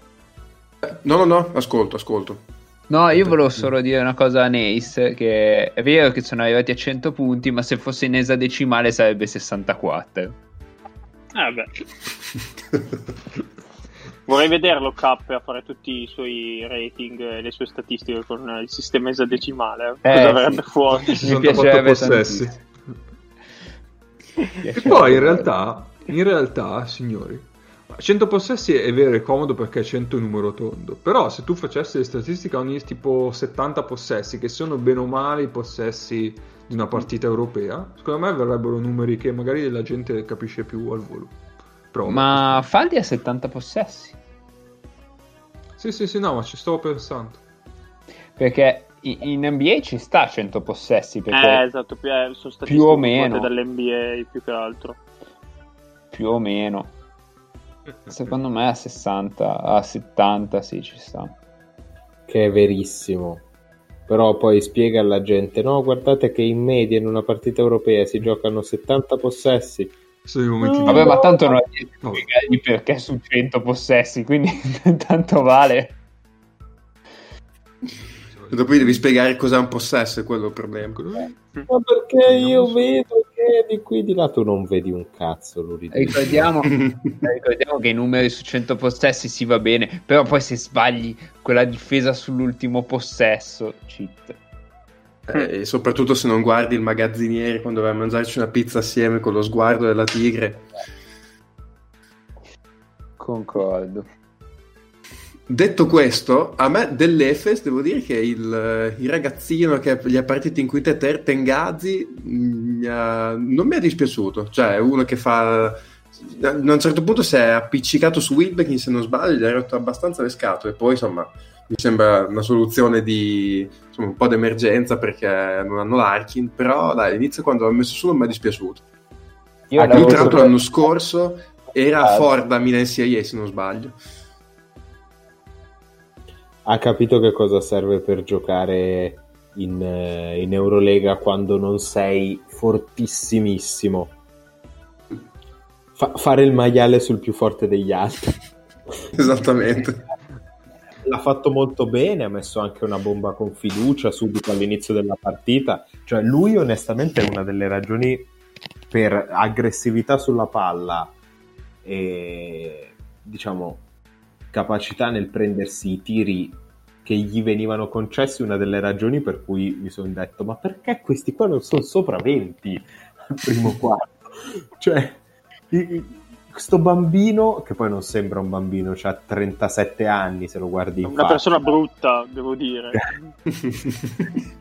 No, no, no, ascolto, ascolto. No, io volevo solo dire una cosa a Nace, che è vero che sono arrivati a 100 punti, ma se fosse in esadecimale sarebbe 64. Eh beh. Vorrei vederlo K a fare tutti i suoi rating e le sue statistiche con il sistema esadecimale. Eh, Cosa verrebbe sì. fuori? Mi piacerebbe possessi. e poi in realtà, in realtà, signori, 100 possessi è vero, è comodo perché è 100 numero tondo. Però se tu facessi le statistiche ogni tipo 70 possessi, che sono bene o male i possessi di una partita europea, secondo me verrebbero numeri che magari la gente capisce più al volo. Prova. Ma Faldi ha 70 possessi. Sì, sì, sì, no, ma ci stavo pensando. Perché in NBA ci sta 100 possessi. Perché eh, esatto, più, eh, sono stati più o meno dall'NBA più che altro. Più o meno. Secondo me a 60, a 70 sì ci sta. Che è verissimo però poi spiega alla gente no guardate che in media in una partita europea si giocano 70 possessi. No. vabbè ma tanto non hai no. spiegargli perché su 100 possessi quindi tanto vale. Dopo devi spiegare cos'è un possesso è quello il problema. Ma perché io vedo di qui di là tu non vedi un cazzo ricordiamo, ricordiamo che i numeri su 100 possessi si va bene però poi se sbagli quella difesa sull'ultimo possesso cheat. Eh, soprattutto se non guardi il magazziniere quando vai a mangiarci una pizza assieme con lo sguardo della tigre. Concordo Detto questo, a me dell'Efes devo dire che il, il ragazzino che gli è partito in quinta ter Tengazzi mi ha, non mi è dispiaciuto, cioè uno che fa a un certo punto si è appiccicato su Wilbekin se non sbaglio gli ha rotto abbastanza le scatole. Poi insomma mi sembra una soluzione di insomma, un po' d'emergenza perché non hanno l'Arkin però dai all'inizio quando l'ho messo su non mi è dispiaciuto. Io ah, lui tra l'altro l'anno scorso era ah, Ford a Milan CIA se non sbaglio. Ha capito che cosa serve per giocare in, eh, in Eurolega quando non sei fortissimissimo. Fa- fare il maiale sul più forte degli altri. Esattamente. L'ha fatto molto bene, ha messo anche una bomba con fiducia subito all'inizio della partita. Cioè, lui onestamente è una delle ragioni per aggressività sulla palla e diciamo capacità nel prendersi i tiri che gli venivano concessi una delle ragioni per cui mi sono detto ma perché questi qua non sono sopra 20 al primo quarto cioè questo bambino che poi non sembra un bambino ha 37 anni se lo guardi in una faccia. persona brutta devo dire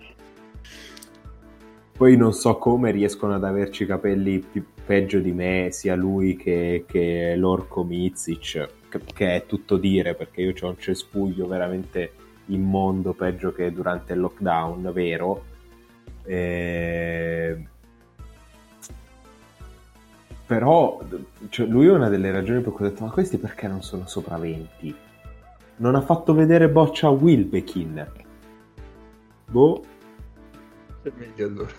Poi non so come riescono ad averci i capelli più peggio di me, sia lui che, che l'orco Mizic, che, che, è tutto dire perché io ho un cespuglio veramente immondo, peggio che durante il lockdown, vero? E... Però cioè, lui è una delle ragioni per cui ho detto: Ma questi perché non sono sopra 20? Non ha fatto vedere boccia a Wilbekin. Boh. È meglio allora.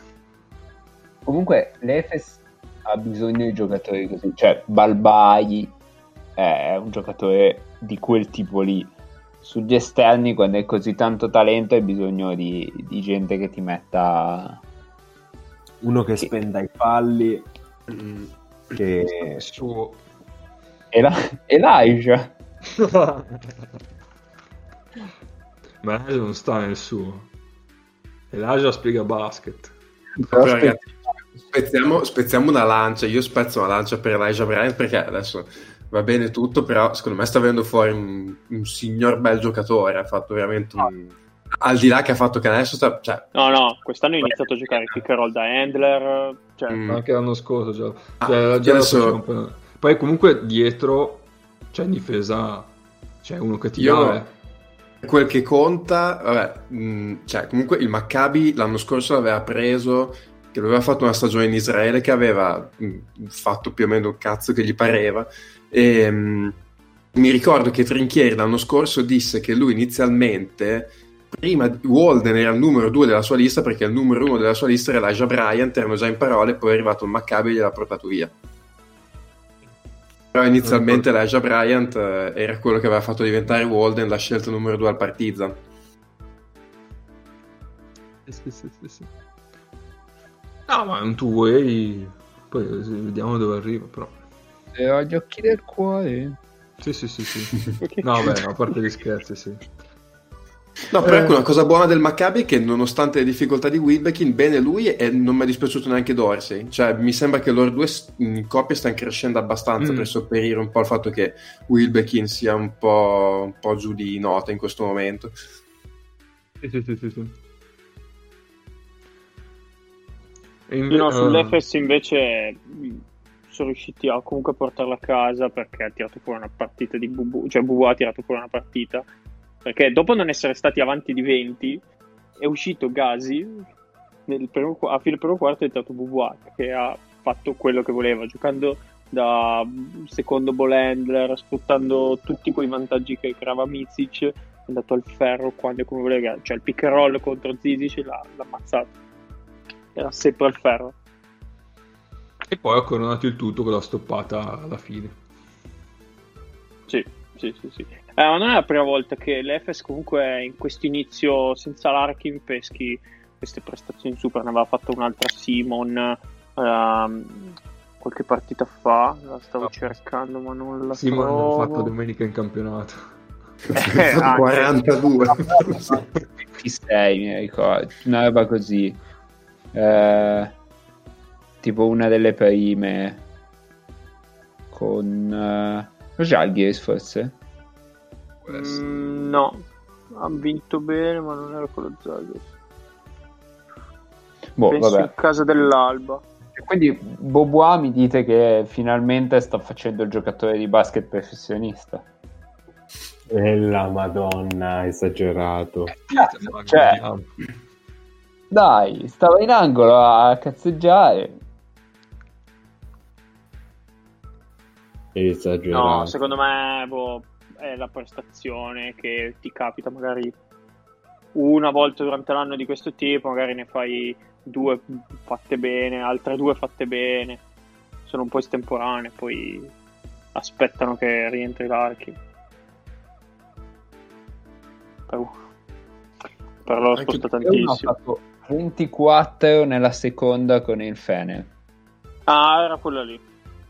Comunque l'Efes ha bisogno di giocatori così, cioè Balbai è un giocatore di quel tipo lì. Sugli esterni, quando hai così tanto talento, hai bisogno di, di gente che ti metta. Uno che, che... spenda i falli. Mm. Che... Suo. Elijah. Ma Elijah non sta nel suo. Elijah spiega basket. Però Spezziamo, spezziamo, una lancia. Io spezzo una lancia per Elijah Bryant perché adesso va bene tutto, però secondo me sta venendo fuori un, un signor bel giocatore. Ha fatto veramente un. Al di là che ha fatto canestro, sta, cioè... no, no, quest'anno ha iniziato a giocare pick and roll da handler. Cioè... Mm. Anche l'anno scorso, già. Ah, cioè, già adesso... Poi, comunque, dietro, cioè in difesa, c'è uno che ti Io... dà. Quel che conta, vabbè, mh, mm, cioè, comunque il Maccabi l'anno scorso l'aveva preso che aveva fatto una stagione in Israele che aveva mm, fatto più o meno il cazzo che gli pareva e mh, mm, mi ricordo che Trinchieri l'anno scorso disse che lui inizialmente prima Walden era il numero due della sua lista perché il numero uno della sua lista era Elijah Bryant erano già in parole poi è arrivato il Maccabi e gliel'ha portato via. Però inizialmente Elijah Bryant eh, era quello che aveva fatto diventare Walden la scelta numero due al Partizan. Sì sì sì sì No, ma è un two-way, poi vediamo dove arriva, però. E ho gli occhi del cuore. Sì, sì, sì, sì. no, beh, a parte gli scherzi, sì. No, però eh... ecco una cosa buona del Maccabi è che nonostante le difficoltà di Wilbekin, bene lui e non mi è dispiaciuto neanche Dorsey. Cioè, mi sembra che loro due in coppia stanno crescendo abbastanza mm. per sopperire un po' il fatto che Wilbekin sia un po', un po' giù di nota in questo momento. Sì, sì, sì, sì. Inve- no, sull'Efes invece sono riusciti a comunque portarla a casa perché ha tirato fuori una partita di Bubu, cioè Bubu ha tirato fuori una partita perché dopo non essere stati avanti di 20 è uscito Gazi primo, a fine primo quarto è entrato Bubu che ha fatto quello che voleva giocando da secondo ball handler sfruttando tutti quei vantaggi che creava Mizic è andato al ferro quando come voleva cioè il pick and roll contro Zizic l'ha, l'ha ammazzato era sempre al ferro. E poi ha coronato il tutto con la stoppata alla fine. Sì, sì, sì. sì. Eh, non è la prima volta che l'Efes comunque in questo inizio senza Larkin peschi queste prestazioni super. Ne aveva fatto un'altra Simon ehm, qualche partita fa, la stavo ah. cercando ma non la Simon l'ha fatto domenica in campionato. Eh, 42 26 mi ricordo una roba così eh, tipo una delle prime con uh, Jalgiris forse? Mm, no. Ha vinto bene ma non era con lo Zagros boh, penso vabbè. in casa dell'Alba. Quindi Bobois mi dite che finalmente sta facendo il giocatore di basket professionista. E la madonna esagerato. Cioè, cioè, cioè, dai, stava in angolo a cazzeggiare. Esagerato. No, secondo me boh, è la prestazione che ti capita magari una volta durante l'anno di questo tipo, magari ne fai due fatte bene, altre due fatte bene, sono un po' estemporanee, poi aspettano che rientri l'Archi. Per, per loro sposta tantissimo. fatto 24 nella seconda con il Fene, Ah, era quello lì.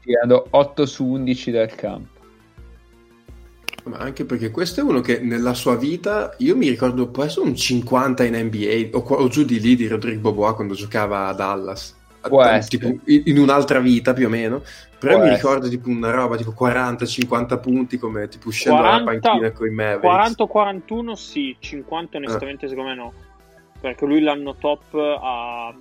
Tirando 8 su 11 dal campo. Ma anche perché questo è uno che nella sua vita, io mi ricordo può essere un 50 in NBA o, o giù di lì di Rodrigo Bobois quando giocava a Dallas. Eh, tipo, in un'altra vita più o meno. Però Può mi essere. ricordo tipo una roba tipo 40-50 punti come tipo uscendo dalla 40 panchina con i Mavericks. 40-41 sì, 50 onestamente secondo me no. Perché lui l'anno top a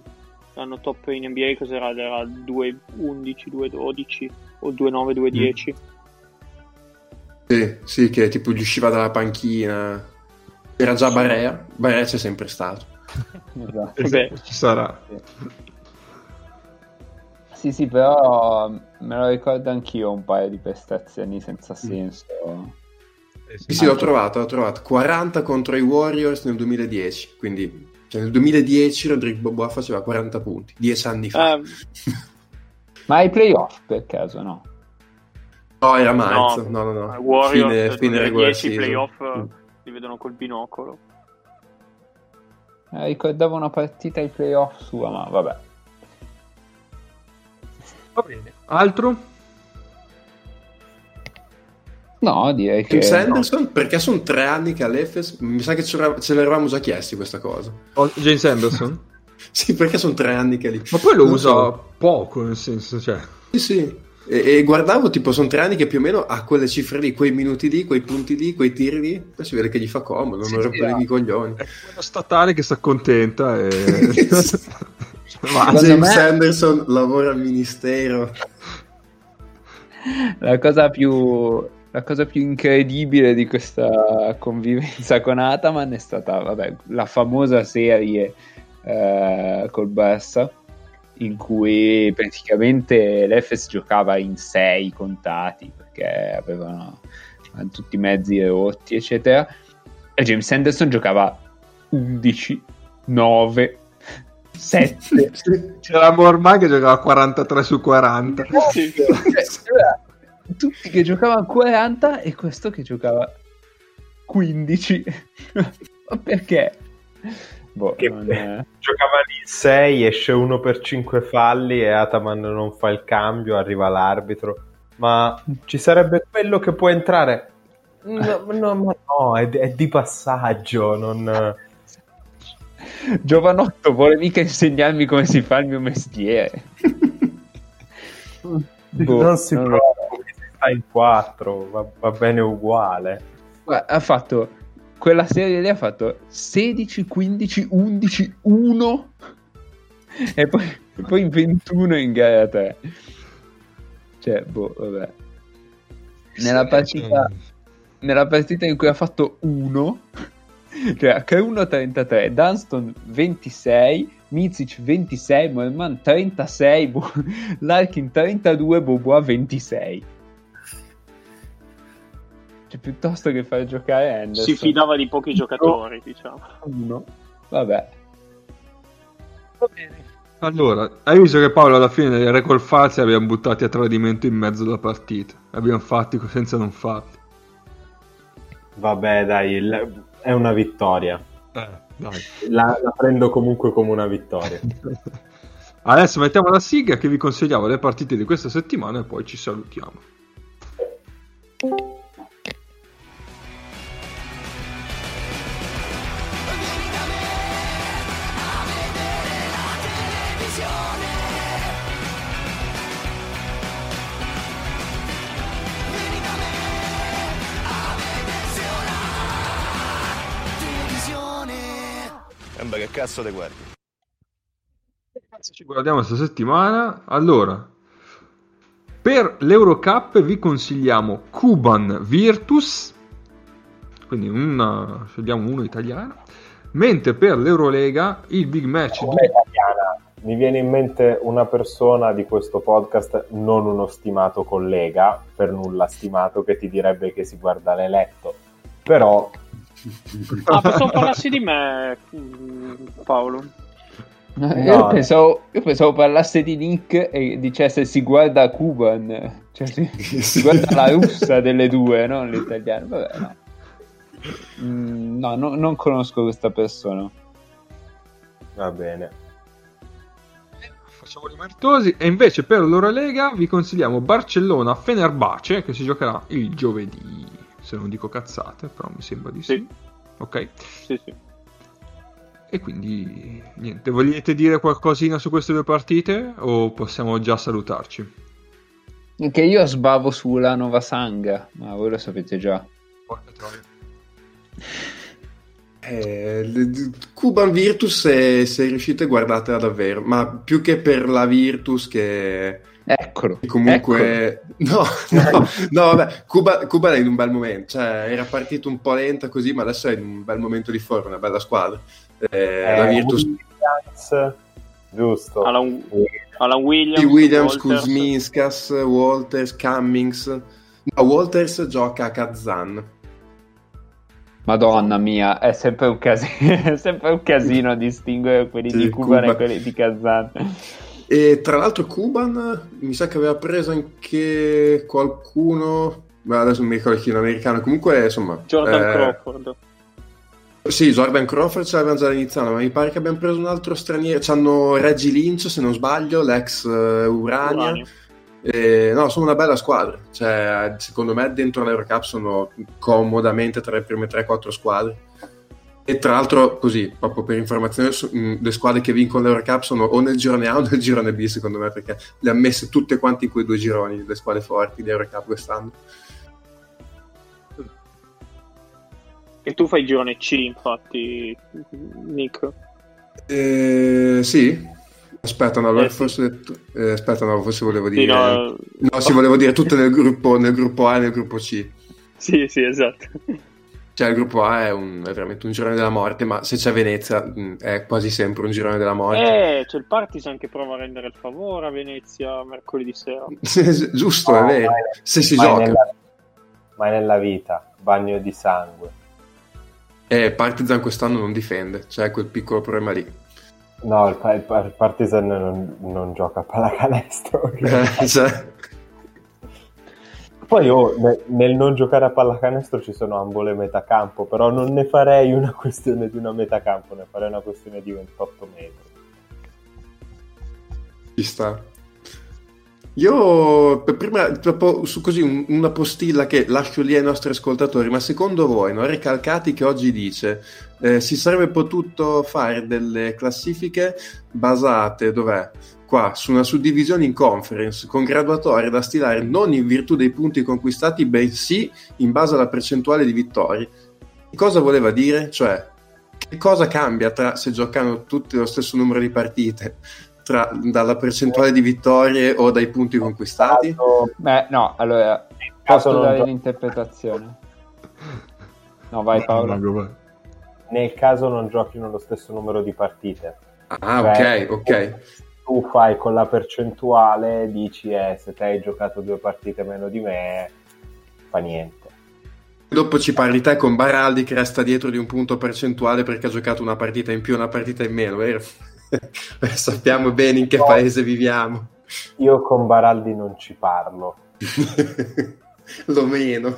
l'anno top in NBA cos'era? Era 2-11, 2-12 o 2-9, 2-10. Sì, sì, che tipo gli usciva dalla panchina. Era già Barea, Barea c'è sempre stato. Esatto. Vabbè. Ci sarà. Sì, sì, però me lo ricordo anch'io un paio di prestazioni senza senso. Sì, sì, l'ho trovato, l'ho trovato. 40 contro i Warriors nel 2010, quindi cioè, nel 2010 Rodrigo Bobois faceva 40 punti, 10 anni fa. Eh, Ma ai playoff per caso no? no, era marzo, no, no, no, no. Warriors fine, fine regular 2010 season. playoff Mm. li vedono col binocolo. Eh, ricordavo una partita ai playoff sua, ma vabbè. Va bene. Altro? No, direi che... James Anderson, perché sono tre anni che all'Efes, mi sa che ce, l'era- ce l'eravamo già chiesti questa cosa. O- James Anderson? Sì, perché sono tre anni che è lì. Ma poi lo Non usa so. poco, nel senso, cioè... Sì, sì. E, e guardavo, tipo, sono tre anni che più o meno ha quelle cifre lì, quei minuti lì, quei punti lì, quei tiri lì. Poi si vede che gli fa comodo, Sì, non sì, rompere ah. i coglioni. È quello statale che si accontenta e... Ma James me- Anderson lavora al ministero. La cosa più... La cosa più incredibile di questa convivenza con Ataman è stata, vabbè, la famosa serie eh, col Barça, in cui praticamente l'Efes giocava in sei contati, perché avevano, avevano tutti i mezzi rotti, eccetera, e James Anderson giocava 11, 9, 7, C'era Mormai che giocava 43 su 40. Sì. Cioè, c'era tutti che giocavano 40 e questo che giocava 15 ma perché? Boh, Che è- Giocavano in 6, esce uno per 5 falli e Ataman non fa il cambio, arriva l'arbitro. Ma ci sarebbe quello che può entrare? No, no, ma no, è, è di passaggio, non... Giovanotto vuole mica insegnarmi come si fa il mio mestiere Boh, non si non sta in 4, va, va bene uguale. Ha fatto quella serie lì ha fatto 16, 15, 11, 1 e poi, e poi 21 in gara 3 cioè boh vabbè. Nella partita nella partita in cui ha fatto 1 cioè K1 33 Dunston 26 Mizic 26 Moerman 36 Bo- Larkin 32 Bobois 26 cioè piuttosto che far giocare Anderson Si fidava di pochi giocatori, diciamo. uno vabbè Allora, hai visto che Paolo alla fine delle record false abbiamo buttati a tradimento in mezzo alla partita. Abbiamo fatti senza non fatti. Vabbè, dai, il- è una vittoria. Eh, dai. La, la prendo comunque come una vittoria. Adesso mettiamo la sigla che vi consigliamo le partite di questa settimana e poi ci salutiamo. Beh, che cazzo te guardi? Ci guardiamo questa settimana. Allora, per l'Eurocup vi consigliamo Cuban Virtus, quindi una, scegliamo uno italiano, mentre per l'Eurolega il big match Come italiana? mi viene in mente una persona di questo podcast, non uno stimato collega, per nulla stimato, che ti direbbe che si guarda l'eletto. Però... Ah, pensavo parlassi di me, mm, Paolo. No, io, pensavo, io, pensavo, parlasse di Nick e dicesse si guarda Cuban, cioè si, si guarda la russa delle due, non l'italiano. Vabbè, no. Mm, no, no, non conosco questa persona. Va bene. Facciamo i martosi. E invece per l'Eurolega vi consigliamo Barcellona-Fenerbace che si giocherà il giovedì. Se non dico cazzate, però mi sembra di sì. sì. Ok. Sì, sì. E quindi niente, volete dire qualcosina su queste due partite o possiamo già salutarci? Che io sbavo sulla Nova Sanga, ma voi lo sapete già. Porca troia. Eh, Cuban Virtus se, se riuscite guardatela davvero, ma più che per la Virtus che... Eccolo. Comunque, eccolo. no, no, no vabbè, Cuba, Cuba, è in un bel momento, cioè era partito un po' lenta così, ma adesso è in un bel momento di forma, una bella squadra. Eh, eh, la Virtus... Williams, giusto. Alan, Alan Williams, Williams Kuzminskas, Walters, Cummings. No, Walters gioca a Kazan. Madonna mia, è sempre un casino, è sempre un casino distinguere quelli sì, di Cuban Cuba. e quelli di Kazan. E tra l'altro Cuban mi sa che aveva preso anche qualcuno, ma adesso non mi ricordo chi, un americano, comunque insomma... Jordan eh... Crawford. Sì, Jordan Crawford ce l'avevamo già iniziato, ma mi pare che abbiamo preso un altro straniero. C'hanno Reggie Lynch, se non sbaglio, l'ex uh, Urania. Urania. E, no, sono una bella squadra. Cioè, secondo me dentro l'Eurocup sono comodamente tra le prime 3-4 squadre. E tra l'altro, così, proprio per informazione, le squadre che vincono l'Eurocup sono o nel girone A o nel girone B, secondo me, perché le ha messe tutte quante in quei due gironi, le squadre forti di Eurocup quest'anno. E tu fai girone C, infatti, Nick. Eh, sì, Aspetta, no, allora eh, forse, eh, aspetta, no, forse volevo dire. Sì, no, no, sì, volevo dire tutte nel gruppo, nel gruppo A e nel gruppo C. Sì, sì, esatto. Cioè, il gruppo A è, un, è veramente un girone della morte, ma se c'è Venezia mh, è quasi sempre un girone della morte. Eh, c'è il Partisan che prova a rendere il favore a Venezia mercoledì sera. Giusto, è vero. Se si gioca. Nella, ma è nella vita, bagno di sangue. Eh, Partizan quest'anno non difende, c'è quel piccolo problema lì. No, il, il, il Partizan non, non, gioca a pallacanestro. Eh, cioè. Poi oh, ne, nel non giocare a pallacanestro ci sono ambo le metacampo, però non ne farei una questione di una metacampo, ne farei una questione di 28 metri. Ci sta. Io prima proprio su così un, una postilla che lascio lì ai nostri ascoltatori, ma secondo voi, no? Recalcati che oggi dice eh, si sarebbe potuto fare delle classifiche basate dov'è? Qua su una suddivisione in conference con graduatorie da stilare non in virtù dei punti conquistati, bensì in base alla percentuale di vittorie. Cosa voleva dire? Cioè, che cosa cambia tra se giocano tutti lo stesso numero di partite? tra, dalla percentuale di vittorie o dai punti conquistati? Beh, no, allora posso dare l'interpretazione. No, vai Paolo. Nel caso non giochino lo stesso numero di partite. Ah, cioè, ok, ok. Tu fai con la percentuale, dici eh, se te hai giocato due partite meno di me, fa niente. Dopo ci parli te con Baraldi che resta dietro di un punto percentuale perché ha giocato una partita in più, una partita in meno, vero? Sappiamo bene in che no, paese viviamo. Io con Baraldi non ci parlo. Lo meno.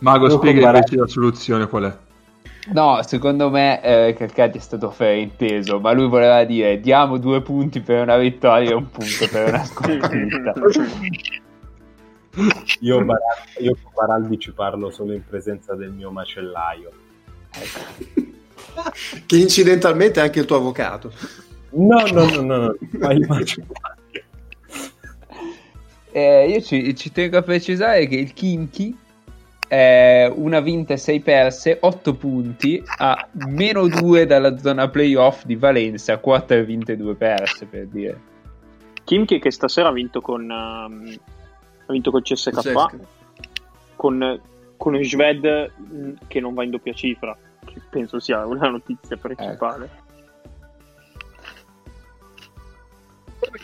Mago, spiega Baraldi... la soluzione qual è. No, secondo me eh, Calcati è stato frainteso, ma lui voleva dire diamo due punti per una vittoria e un punto per una sconfitta. io, Baraldi, io con Baraldi ci parlo solo in presenza del mio macellaio. Ecco che incidentalmente è anche il tuo avvocato. No, no, no, no, no. eh, io ci, ci, tengo a precisare che il Kinky è una vinta e sei perse, 8 punti, a meno 2 dalla zona playoff di Valencia, 4 vinte e 2 perse per dire. Kimchi che stasera ha vinto con, um, ha vinto con CSK, con, con Sved mm, che non va in doppia cifra penso sia una notizia principale. Ecco.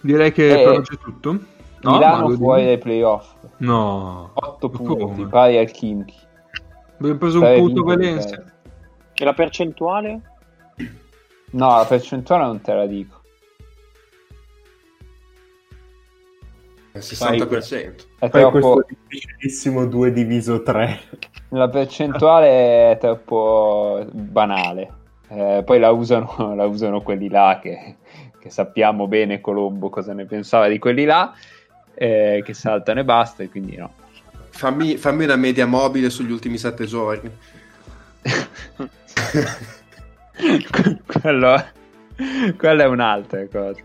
Direi che Eh, per oggi è tutto. No, Milano fuori dai playoff. No. 8 Ma come? punti, pari al Kimchi. Abbiamo preso un Dai, punto Valencia. E la percentuale? No, la percentuale non te la dico. Il 60%. È troppo... questo difficilissimo 2 diviso 3. La percentuale è troppo banale. Eh, poi la usano, la usano quelli là che, che sappiamo bene Colombo cosa ne pensava di quelli là, eh, che saltano e basta, e quindi no. Fammi, fammi una media mobile sugli ultimi sette giorni. quello, quello è un'altra cosa.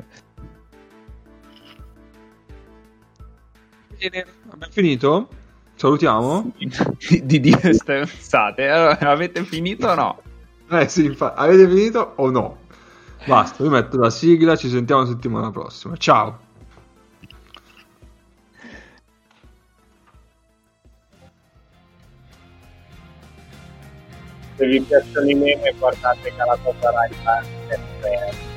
Bene, abbiamo finito? Salutiamo? Di, di dire stronzate. Allora, avete finito o no? Eh sì, infatti. Avete finito o no? Basta, io metto la sigla, ci sentiamo la settimana prossima. Ciao! se vi piacciono i meme guardate Calatosa Rai Time